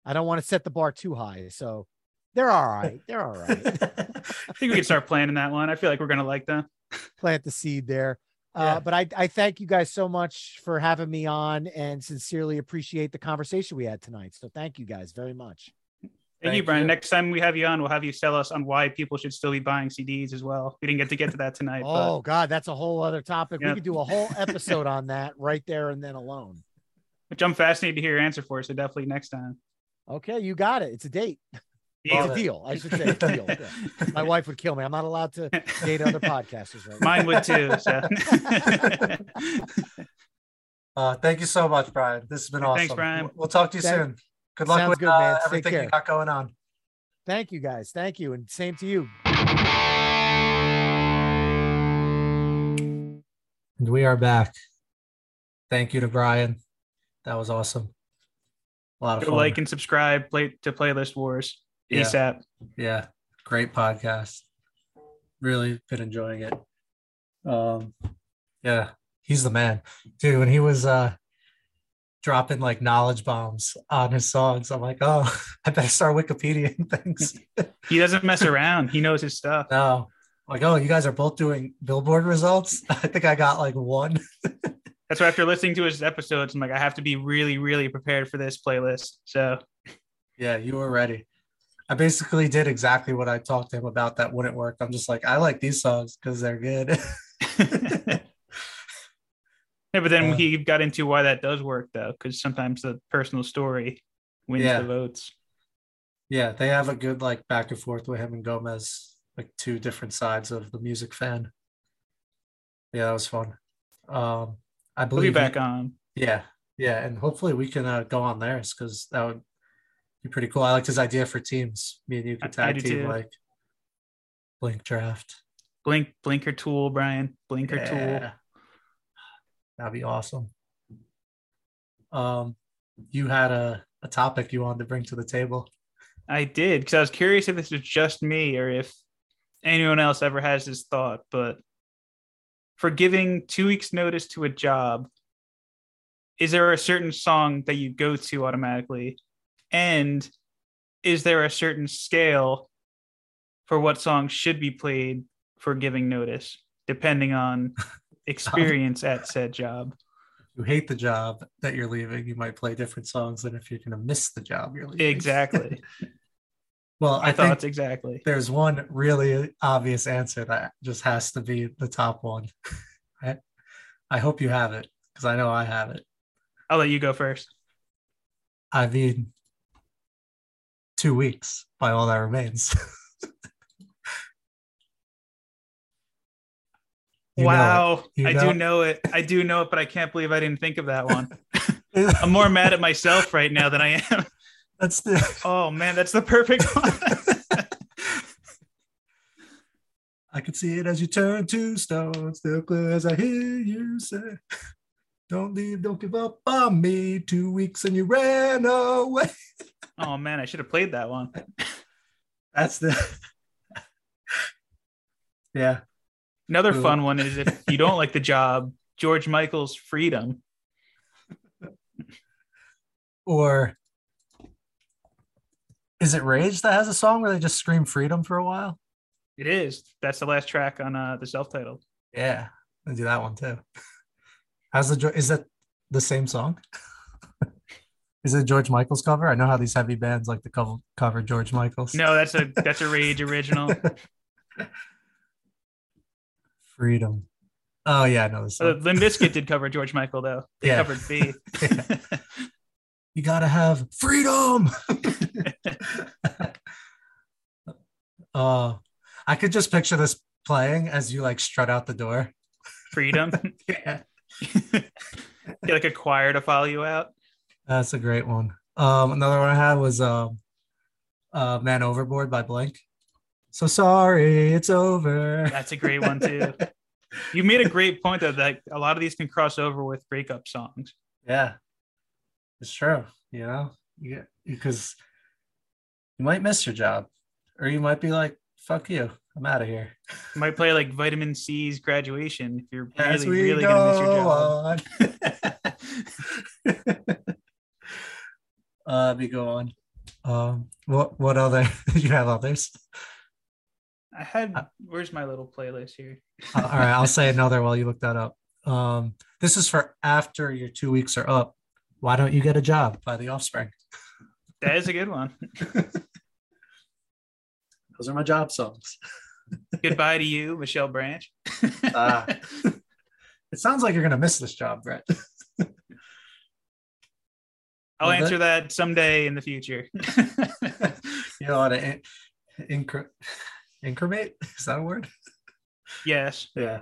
I don't want to set the bar too high. So they're all right. They're all right. I think we can start planning that one. I feel like we're gonna like them. plant the seed there. Yeah. Uh, but I, I thank you guys so much for having me on and sincerely appreciate the conversation we had tonight. So thank you guys very much. Thank, you, Brian. you. Next time we have you on, we'll have you sell us on why people should still be buying CDs as well. We didn't get to get to that tonight, Oh God, that's a whole other topic. We could do a whole episode on that right there and then alone. which I'm fascinated to hear your answer for. So definitely next time. Okay, you got it. It's a date. Yeah. It's a deal. I should say it's a deal. Yeah. My wife would kill me. I'm not allowed to date other podcasters right now. Mine would too. So. Uh, thank you so much, Brian. This has been awesome. Thanks, Brian. We'll- We'll talk to you Thank- soon. Good luck Sounds with good, uh, man. Take everything care. you got going on. Thank you guys. Thank you. And same to you. And we are back. Thank you to Brian. That was awesome. A lot of Go fun. like and subscribe play, to Playlist Wars Yeah. ASAP. yeah, great podcast. Really been enjoying it. Um, yeah, he's the man, dude. When he was uh dropping like knowledge bombs on his songs, I'm like, oh, I better start Wikipedia and things. He doesn't mess around. He knows his stuff. no, like, oh, you guys are both doing Billboard results. I think I got like one. That's why after listening to his episodes, I'm like, I have to be really, really prepared for this playlist. So Yeah, you were ready. I basically did exactly what I talked to him about that wouldn't work. I'm just like, I like these songs because they're good. yeah, but then Yeah. he got into why that does work though, because sometimes the personal story wins Yeah. the votes. yeah, they have a good like back and forth with him and Gomez, like two different sides of the music fan. Yeah, that was fun. Um, I We'll believe be back on. Yeah, yeah, and hopefully we can uh, go on theirs because that would be pretty cool. I liked his idea for teams. Me and you could tag team too. like Blink Draft. Blink, blinker tool, Brian. Blinker tool. Yeah. That'd be awesome. Um, you had a, a topic you wanted to bring to the table. I did because I was curious if this was just me or if anyone else ever has this thought. But for giving two weeks' notice to a job, is there a certain song that you go to automatically? And is there a certain scale for what songs should be played for giving notice, depending on um, experience at said job? You hate the job that you're leaving, you might play different songs than if you're going to miss the job you're leaving. Exactly. well, I think thoughts exactly. there's one really obvious answer that just has to be the top one. I, I hope you have it because I know I have it. I'll let you go first. I mean, two weeks by all that remains. Know wow. I know do know it. I do know it, but I can't believe I didn't think of that one. I'm more mad at myself right now than I am. That's the. Oh man, that's the perfect one. I can see it as you turn to stone, still clear as I hear you say, "Don't leave, don't give up on me." Two weeks and you ran away. oh man, I should have played that one. That's the yeah. Another fun one is if you don't like the job, George Michael's Freedom. Or is it Rage that has a song where they just scream freedom for a while? It is. That's the last track on uh, the self-titled. Yeah, I do that one too. How's the is that the same song? is it George Michael's cover? I know how these heavy bands like to cover cover George Michael's. No, that's a that's a Rage original. Freedom. Oh yeah, I know this. Uh, Song. Limp Bizkit did cover George Michael though. They Yeah. covered B. You gotta have freedom. uh, I could just picture this playing as you like strut out the door. Freedom. Yeah, Get like a choir to follow you out. that's a great one. Um, another one I had was um, uh, "Man Overboard" by Blink. So sorry, it's over. That's a great one too. You made a great point though that a lot of these can cross over with breakup songs. Yeah, it's true. You know, you because you might miss your job, or you might be like, "Fuck you, I'm out of here." You might play like Vitamin C's graduation if you're As really, we really gonna miss your job. uh, me go on. Um, what what other you have others? I had where's my little playlist here? Uh, all right, I'll say another while you look that up. Um, this is for after your two weeks are up. Why don't you get a job by the Offspring? That is a good one. Those are my job songs. Goodbye to you, Michelle Branch. Ah. It sounds like you're gonna miss this job, Brett. I'll that- answer that someday in the future. You know how to in- incre- increment? Is that a word? yes. Yeah.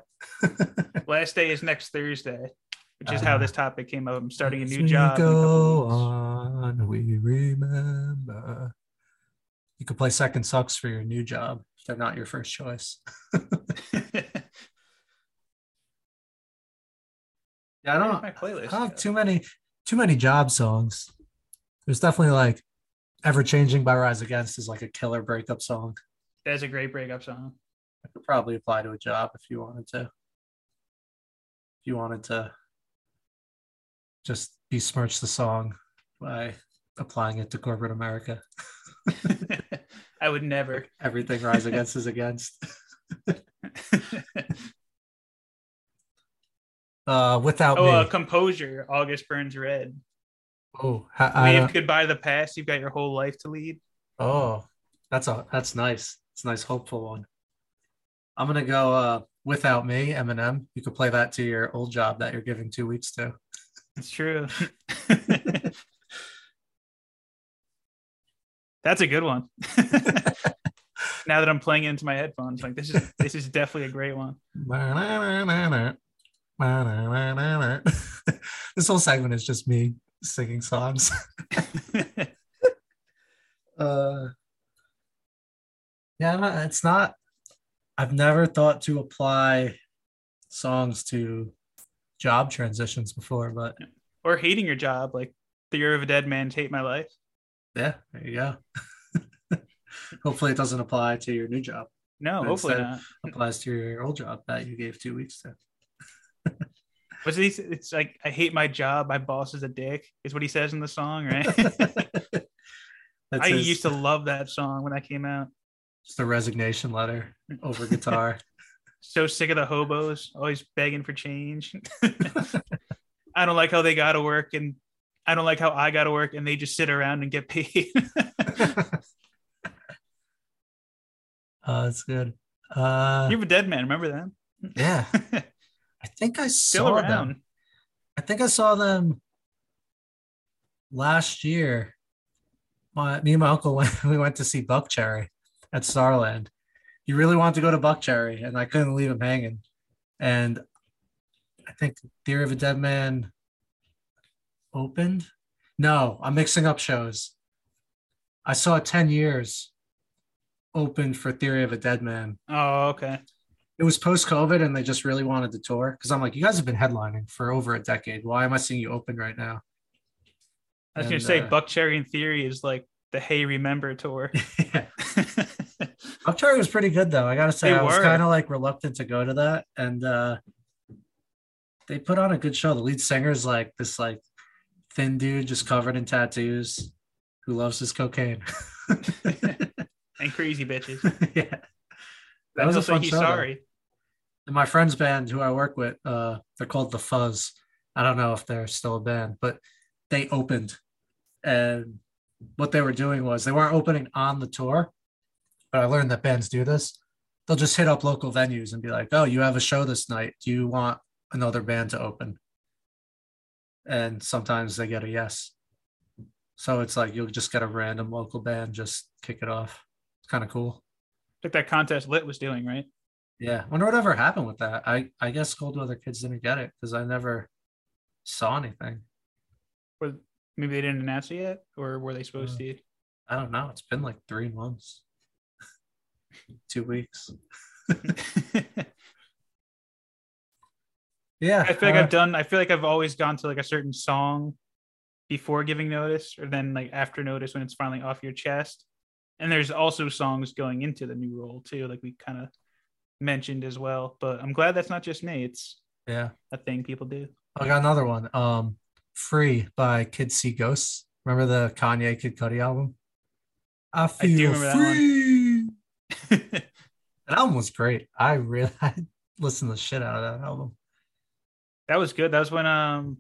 Last day is next Thursday, which is how Ah. this topic came up. I'm starting a new job. Go on, we remember. You could play second sucks for your new job they're not your first choice. Yeah, I don't, my playlist. I don't have go? too many too many job songs. There's definitely like Ever Changing by Rise Against is like a killer breakup song. That's a great breakup song. I could probably apply to a job if you wanted to. If you wanted to just besmirch the song by applying it to corporate America. I would never. Everything Rise Against is against. Uh, without oh, me. uh, composure. August burns red. oh, I Wave don't- goodbye the past. You've got your whole life to lead. oh, that's a that's nice. It's a nice, hopeful one. I'm gonna go uh, without me, Eminem. You could play that to your old job that you're giving two weeks to. It's true. That's a good one. now that I'm playing into my headphones, like this is this is definitely a great one. this whole segment is just me singing songs. Uh, yeah, it's not. I've never thought to apply songs to job transitions before, but or hating your job, like Theory of a Dead Man, hate my life. Yeah, there you go. Hopefully, it doesn't apply to your new job. No, hopefully not. applies to your old job that you gave two weeks to. What's these? It's like I hate my job. My boss is a dick. Is what he says in the song, right? I his- used to love that song when that came out. just a resignation letter over guitar. So sick of the hobos, always begging for change. I don't like how they got to work, and I don't like how I got to work, and they just sit around and get paid. oh, that's good. Uh, you have a dead man. Remember them? yeah, I think I Still saw around. them. I think I saw them last year. My me and my uncle went, we went to see Buckcherry at Starland. He really wanted to go to Buckcherry, and I couldn't leave him hanging. And I think Theory of a Dead Man opened. No, I'm mixing up shows. I saw 10 years opened for Theory of a Dead Man. Oh, okay. It was post COVID and they just really wanted to tour. Cause I'm like, you guys have been headlining for over a decade. Why am I seeing you open right now? I was And, gonna say uh, Buckcherry in Theory is like the Hey Remember tour. yeah. Buckcherry was pretty good though. I gotta say, They I was kind of like reluctant to go to that, and uh they put on a good show. The lead singer is like this like thin dude just covered in tattoos who loves his cocaine. and crazy bitches. yeah, That That was a fun he's show, sorry. And my friend's band, who I work with, uh, they're called the Fuzz. I don't know if they're still a band, but they opened, and what they were doing was they weren't opening on the tour. But I learned that bands do this. They'll just hit up local venues and be like, "Oh, you have a show this night. Do you want another band to open?" And sometimes they get a yes. So it's like you'll just get a random local band just kick it off. It's kind of cool. Like that contest Lit was doing, right? Yeah, wonder whatever happened with that. I I guess Cold Weather Kids didn't get it because I never saw anything. Or maybe they didn't announce it yet, or were they supposed uh, to? I don't know. It's been like three months, two weeks. Yeah, I feel like uh, I've done. I feel like I've always gone to like a certain song before giving notice, or then like after notice when it's finally off your chest. And there's also songs going into the new role too, like we kind of mentioned as well. But I'm glad that's not just me; it's yeah. a thing people do. I got another one. Um, "Free" by Kid See Ghosts. Remember the Kanye Kid Cudi album? I I feel that one. free. That album was great. I really I listened to the shit out of that album. That was good. That was when um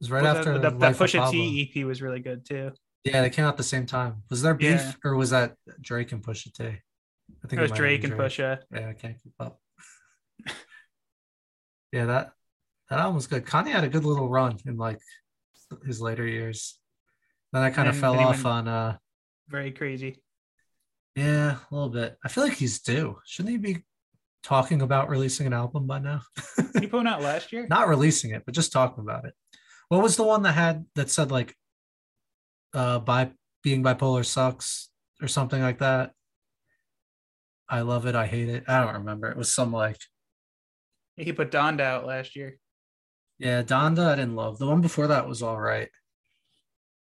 It was right was after that, that, that Pusha T EP was really good too. Yeah, they came out the same time. Was there beef Yeah. or was that Drake and Pusha T? I think It was have Drake and Pusha. Yeah, I can't keep up. yeah, that that album was good. Kanye had a good little run in like his later years. Then I kind of fell off on uh Very crazy. yeah, a little bit. I feel like he's due. Shouldn't he be talking about releasing an album by now? He put one out last year? Not releasing it, but just talking about it. What was the one that had that said like uh by being bipolar sucks or something like that? I love it, I hate it. I don't remember. It was some like He put Donda out last year. Yeah, Donda I didn't love. The one before that was all right.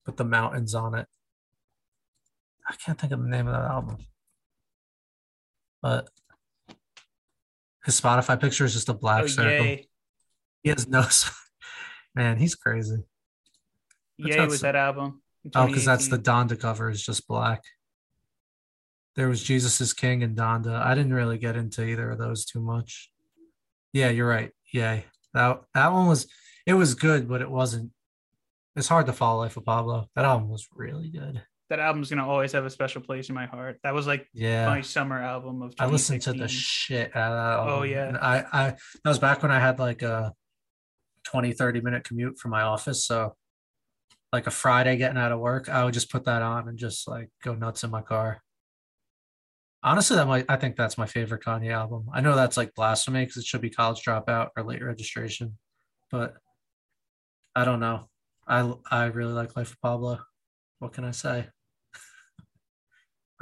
Put the mountains on it. I can't think of the name of that album. But his Spotify picture is just a black oh circle. yay! He has no man, he's crazy. That's Yay was that album. Oh, because that's the Donda cover is just black. There was Jesus is King and Donda. I didn't really get into either of those too much. Yeah, you're right. Yay. That that one was it was good, but it wasn't it's hard to follow Life of Pablo. That album was really good. That album's gonna always have a special place in my heart. That was like Yeah. my summer album of. I listened to the shit out of that. Oh, yeah. And I I that was back when I had like a 20 30 minute commute from my office, so like a Friday getting out of work, I would just put that on and just like go nuts in my car. Honestly, that might I think that's my favorite Kanye album. I know that's like blasphemy because it should be college dropout or late registration, but I don't know. I I really like Life of Pablo. What can I say?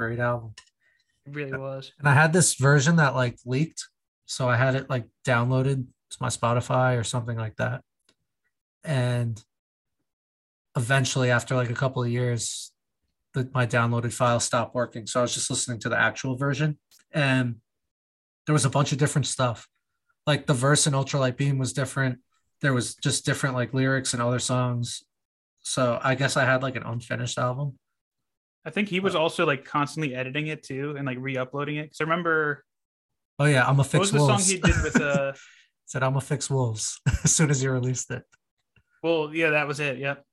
Great album. It really was. And I had this version that like leaked. So I had it like downloaded to my Spotify or something like that. And eventually, after like a couple of years, the, my downloaded file stopped working. So I was just listening to the actual version. And there was a bunch of different stuff. Like the verse in Ultralight Beam was different. There was just different like lyrics and other songs. So I guess I had like an unfinished album. I think he was also like constantly editing it too and like re-uploading it. Because I remember Oh yeah, I'm a fix. what was the song he did with uh Said I'm a fix wolves as soon as he released it. well, yeah, that was it. Yep.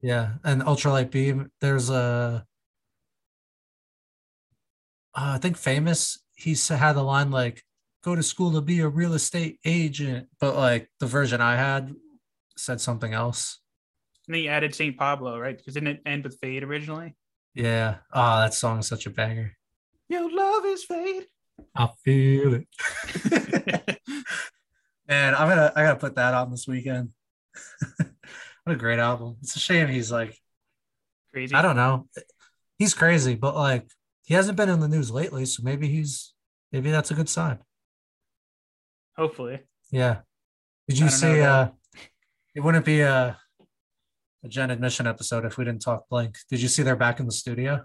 Yeah, and ultralight beam. There's a, uh, I think famous. He had a line like, "Go to school to be a real estate agent," but like the version I had said something else. And then he added Saint Pablo, right? Because didn't it end with Fade originally? Yeah. Oh, that song is such a banger. Your love is fade. I feel it. Man, I'm gonna I gotta put that on this weekend. what a great album. It's a shame he's like Crazy. I don't know. He's crazy, but like he hasn't been in the news lately, so maybe he's maybe that's a good sign. Hopefully. Yeah. Did you don't know see uh it wouldn't be a a Gen admission episode if we didn't talk Blink. Did you see they're back in the studio?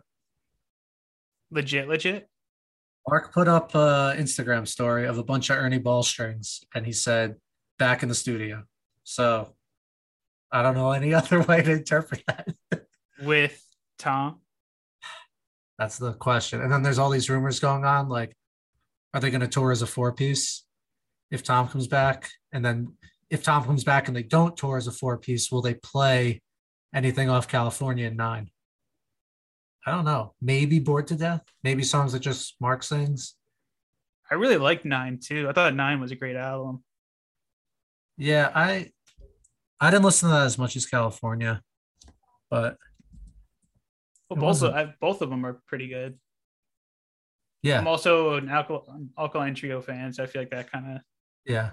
Legit, legit. Mark put up a Instagram story of a bunch of Ernie Ball strings, and he said, "Back in the studio." So, I don't know any other way to interpret that. with Tom. That's the question. And then there's all these rumors going on, like, are they going to tour as a four piece if Tom comes back? And then if Tom comes back and they don't tour as a four piece, will they play anything off California in nine? I don't know. Maybe bored to death. Maybe songs that just Mark sings. I really liked Nine too. I thought Nine was a great album. Yeah, I I didn't listen to that as much as California, but Well, both of, I, both of them are pretty good. yeah, I'm also an alkal- Alkaline Trio fan, so I feel like that kind of yeah,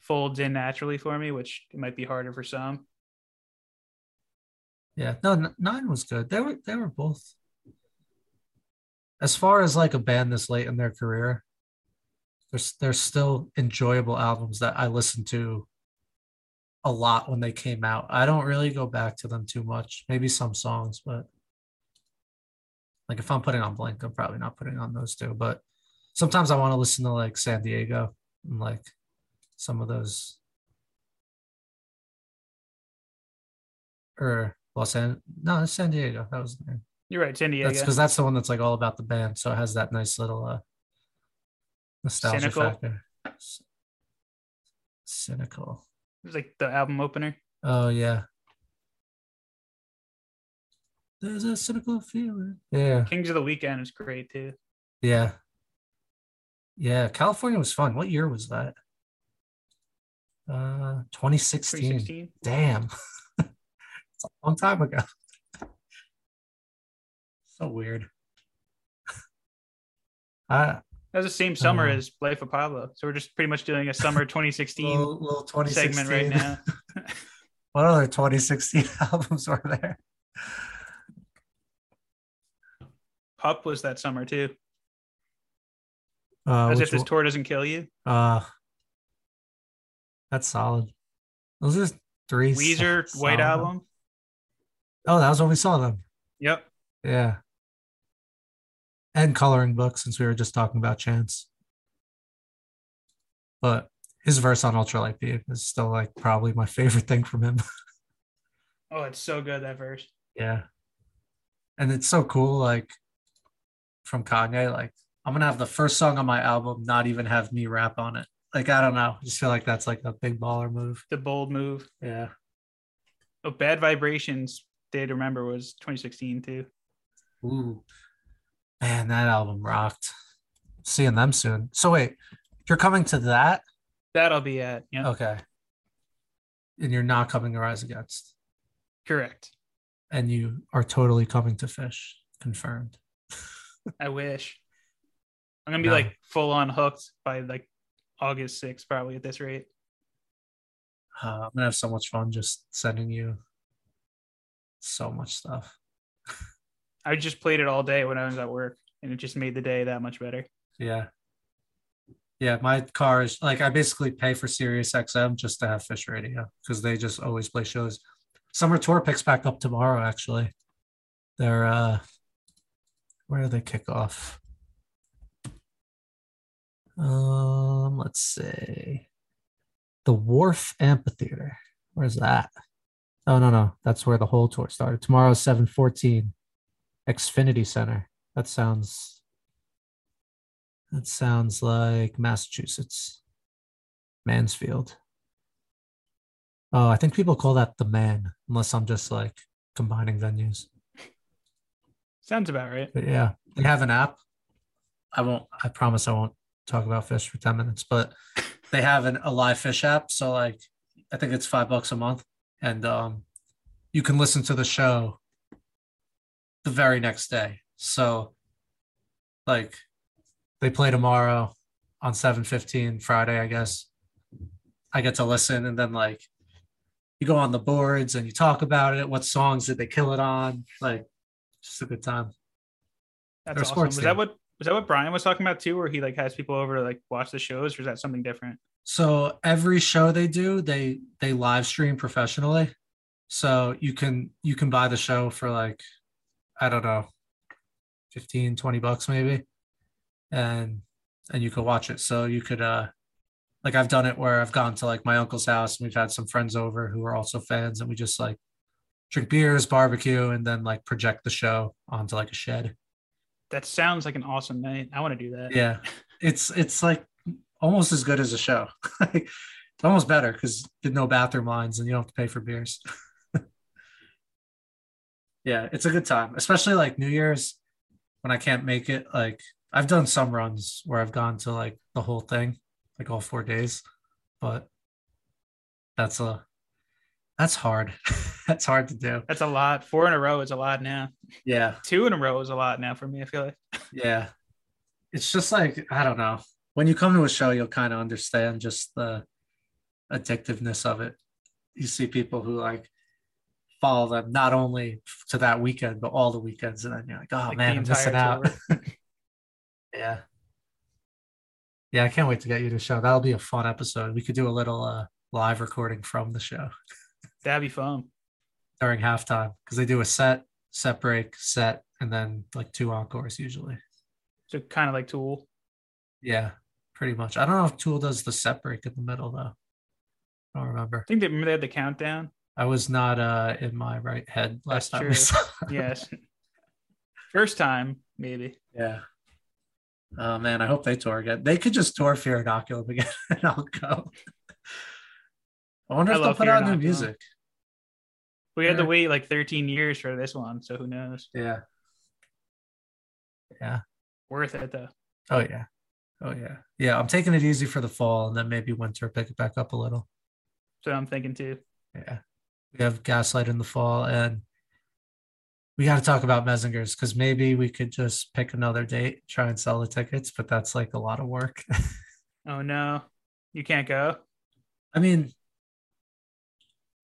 folds in naturally for me, which might be harder for some. Yeah. No, nine was good. They were they were both. As far as like a band this late in their career, there's there's still enjoyable albums that I listened to a lot when they came out. I don't really go back to them too much. Maybe some songs, but like if I'm putting on Blink, I'm probably not putting on those two. But sometimes I want to listen to like San Diego and like some of those or Los Angeles. No, it's San Diego. That was the name. You're right, San Diego. That's because that's the one that's like all about the band. So it has that nice little uh nostalgia Cynical. factor. Cynical. It was like the album opener. Oh yeah. There's a cynical feeling. Yeah. Kings of the Weekend is great too. Yeah. Yeah. California was fun. What year was that? Uh 2016. 2016. Damn. a long time ago. so weird. I That was the same summer Uh, as Life of Pablo. So we're just pretty much doing a summer 2016 little, little 2016 segment right now. What other 2016 albums were there? Pup was that summer too. Uh, As if this tour doesn't kill you. uh, that's solid. Those are three. Weezer, White. Album. Oh, that was when we saw them. Yep. Yeah. And coloring book, since we were just talking about Chance. But his verse on Ultralight Beam is still like probably my favorite thing from him. Oh, it's so good that verse. Yeah. And it's so cool, like from Kanye, like I'm gonna have the first song on my album not even have me rap on it. Like I don't know. I just feel like that's like a big baller move. The bold move. Yeah. Oh, Bad Vibrations. Day to Remember was 2016 too. Ooh. Man, that album rocked. Seeing them soon. So wait, you're coming to that? That'll be at. Yeah. Okay. And you're not coming to Rise Against. Correct. And you are totally coming to Phish. Confirmed. I wish. I'm gonna be No. like full on hooked by like August 6th, probably at this rate. Uh, I'm gonna have so much fun just sending you so much stuff. I just played it all day when I was at work, and it just made the day that much better. Yeah. Yeah, my car is like I basically pay for Sirius XM just to have Phish Radio because they just always play shows. Summer tour picks back up tomorrow, actually. They're uh where do they kick off? Um, let's see. The Wharf Amphitheater. Where's that? Oh no, no, that's where the whole tour started. Tomorrow, 714. Xfinity Center. That sounds that sounds like Massachusetts. Mansfield. Oh, I think people call that the man, unless I'm just like combining venues. Sounds about right. But yeah, they have an app. I won't, I promise I won't talk about Phish for 10 minutes, but they have an, a live Phish app. So, like, I think it's five bucks a month. And um, you can listen to the show the very next day. So, like, they play tomorrow on 7:15 Friday, I guess. I get to listen and then like you go on the boards and you talk about it. What songs did they kill it on? Like just a good time. That's They're awesome. Was that what was that what Brian was talking about too, where he like has people over to like watch the shows, or is that something different? So every show they do, they they live stream professionally. So you can you can buy the show for like I don't know 15 20 bucks maybe. and and you could watch it. So you could uh like I've done it where I've gone to like my uncle's house and we've had some friends over who are also fans and we just like drink beers, barbecue, and then like project the show onto like a shed. That sounds like an awesome night. I want to do that. Yeah. It's it's like almost as good as a show. almost better because there's no bathroom lines and you don't have to pay for beers. yeah, it's a good time, especially like New Year's when I can't make it. Like I've done some runs where I've gone to like the whole thing, like all four days, but that's a that's hard. that's hard to do. That's a lot. Four in a row is a lot now. Yeah. Two in a row is a lot now for me. I feel like. yeah. It's just like, I don't know. When you come to a show, you'll kind of understand just the addictiveness of it. You see people who like follow them not only to that weekend, but all the weekends. And then you're like, oh Like man, I'm missing out. yeah. Yeah, I can't wait to get you to show. That'll be a fun episode. We could do a little uh, live recording from the show That'd be fun. during halftime because they do a set, set break, set, and then like two encores usually. So kind of like Tool. Yeah, pretty much. I don't know if Tool does the set break in the middle though. I don't remember. I think they remember they had the countdown. I was not uh in my right head last That's time true. Yes. First time, maybe. Yeah. Oh man, I hope they tour again. They could just tour Fear Inoculum again and I'll go. I wonder I if they'll put Fear out new Inoculum. music. We had to wait like 13 years for this one, so who knows? Yeah. Yeah. Worth it though. Oh yeah. Oh yeah. Yeah. I'm taking it easy for the fall and then maybe winter pick it back up a little. So I'm thinking too. Yeah. We have Gaslight in the fall and we got to talk about Messengers because maybe we could just pick another date, try and sell the tickets, but that's like a lot of work. Oh no, you can't go. I mean,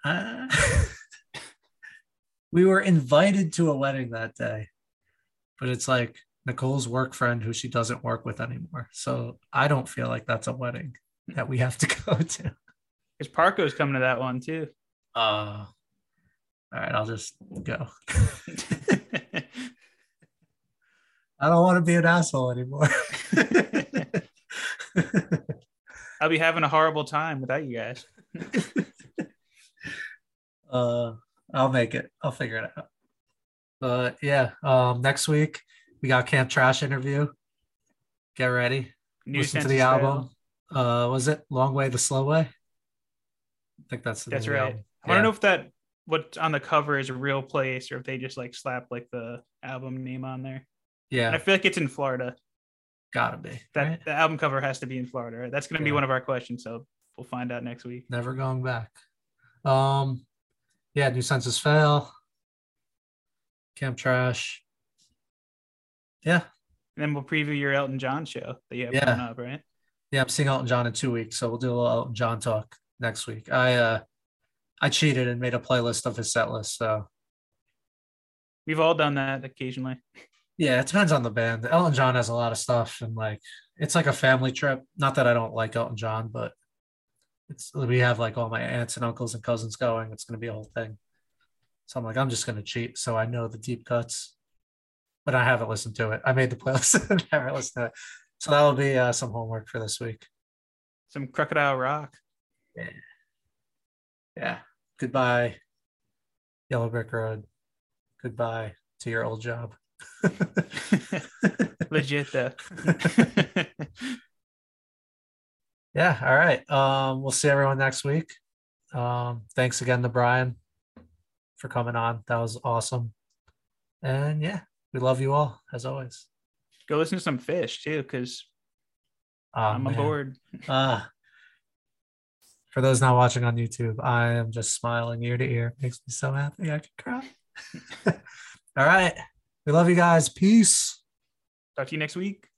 uh, we were invited to a wedding that day, but it's like Nicole's work friend who she doesn't work with anymore. So I don't feel like that's a wedding that we have to go to. Because Parko's coming to that one too. Uh, all right, I'll just go. I don't want to be an asshole anymore. I'll be having a horrible time without you guys. uh, I'll make it. I'll figure it out. But yeah, um, next week we got Camp Trash interview. Get ready. New Listen to the album. Uh, was it Long Way the Slow Way? I think that's the That's name right. album. I Yeah. know if that what's on the cover is a real place or if they just like slap like the album name on there. And I feel like it's in Florida. gotta be. That right? the album cover has to be in Florida. Right? That's going to be one of our questions. So we'll find out next week. Never going back. Um, yeah, New Senses Fail. Camp Trash. Yeah, And then we'll preview your Elton John show that you have Yeah. coming up, right? Yeah, I'm seeing Elton John in two weeks, so we'll do a little Elton John talk next week. I uh I cheated and made a playlist of his set list. So We've all done that occasionally. yeah, it depends on the band. Elton John has a lot of stuff and like it's like a family trip. Not that I don't like Elton John, but it's we have like all my aunts and uncles and cousins going. It's gonna be a whole thing. So I'm like, I'm just gonna cheat so I know the deep cuts. But I haven't listened to it. I made the playlist and never listened to it. So that'll be uh, some homework for this week. Some Crocodile Rock. Yeah. Yeah. Goodbye, Yellow Brick Road. Goodbye to your old job. Legit though. yeah. All right. Um, we'll see everyone next week. Um, thanks again to Brian for coming on. That was awesome. And yeah, we love you all as always. Go listen to some Phish too, because Oh, I'm man. aboard. Ah for those not watching on YouTube, I am just smiling ear to ear. Makes me so happy I could cry. All right. We love you guys. Peace. Talk to you next week.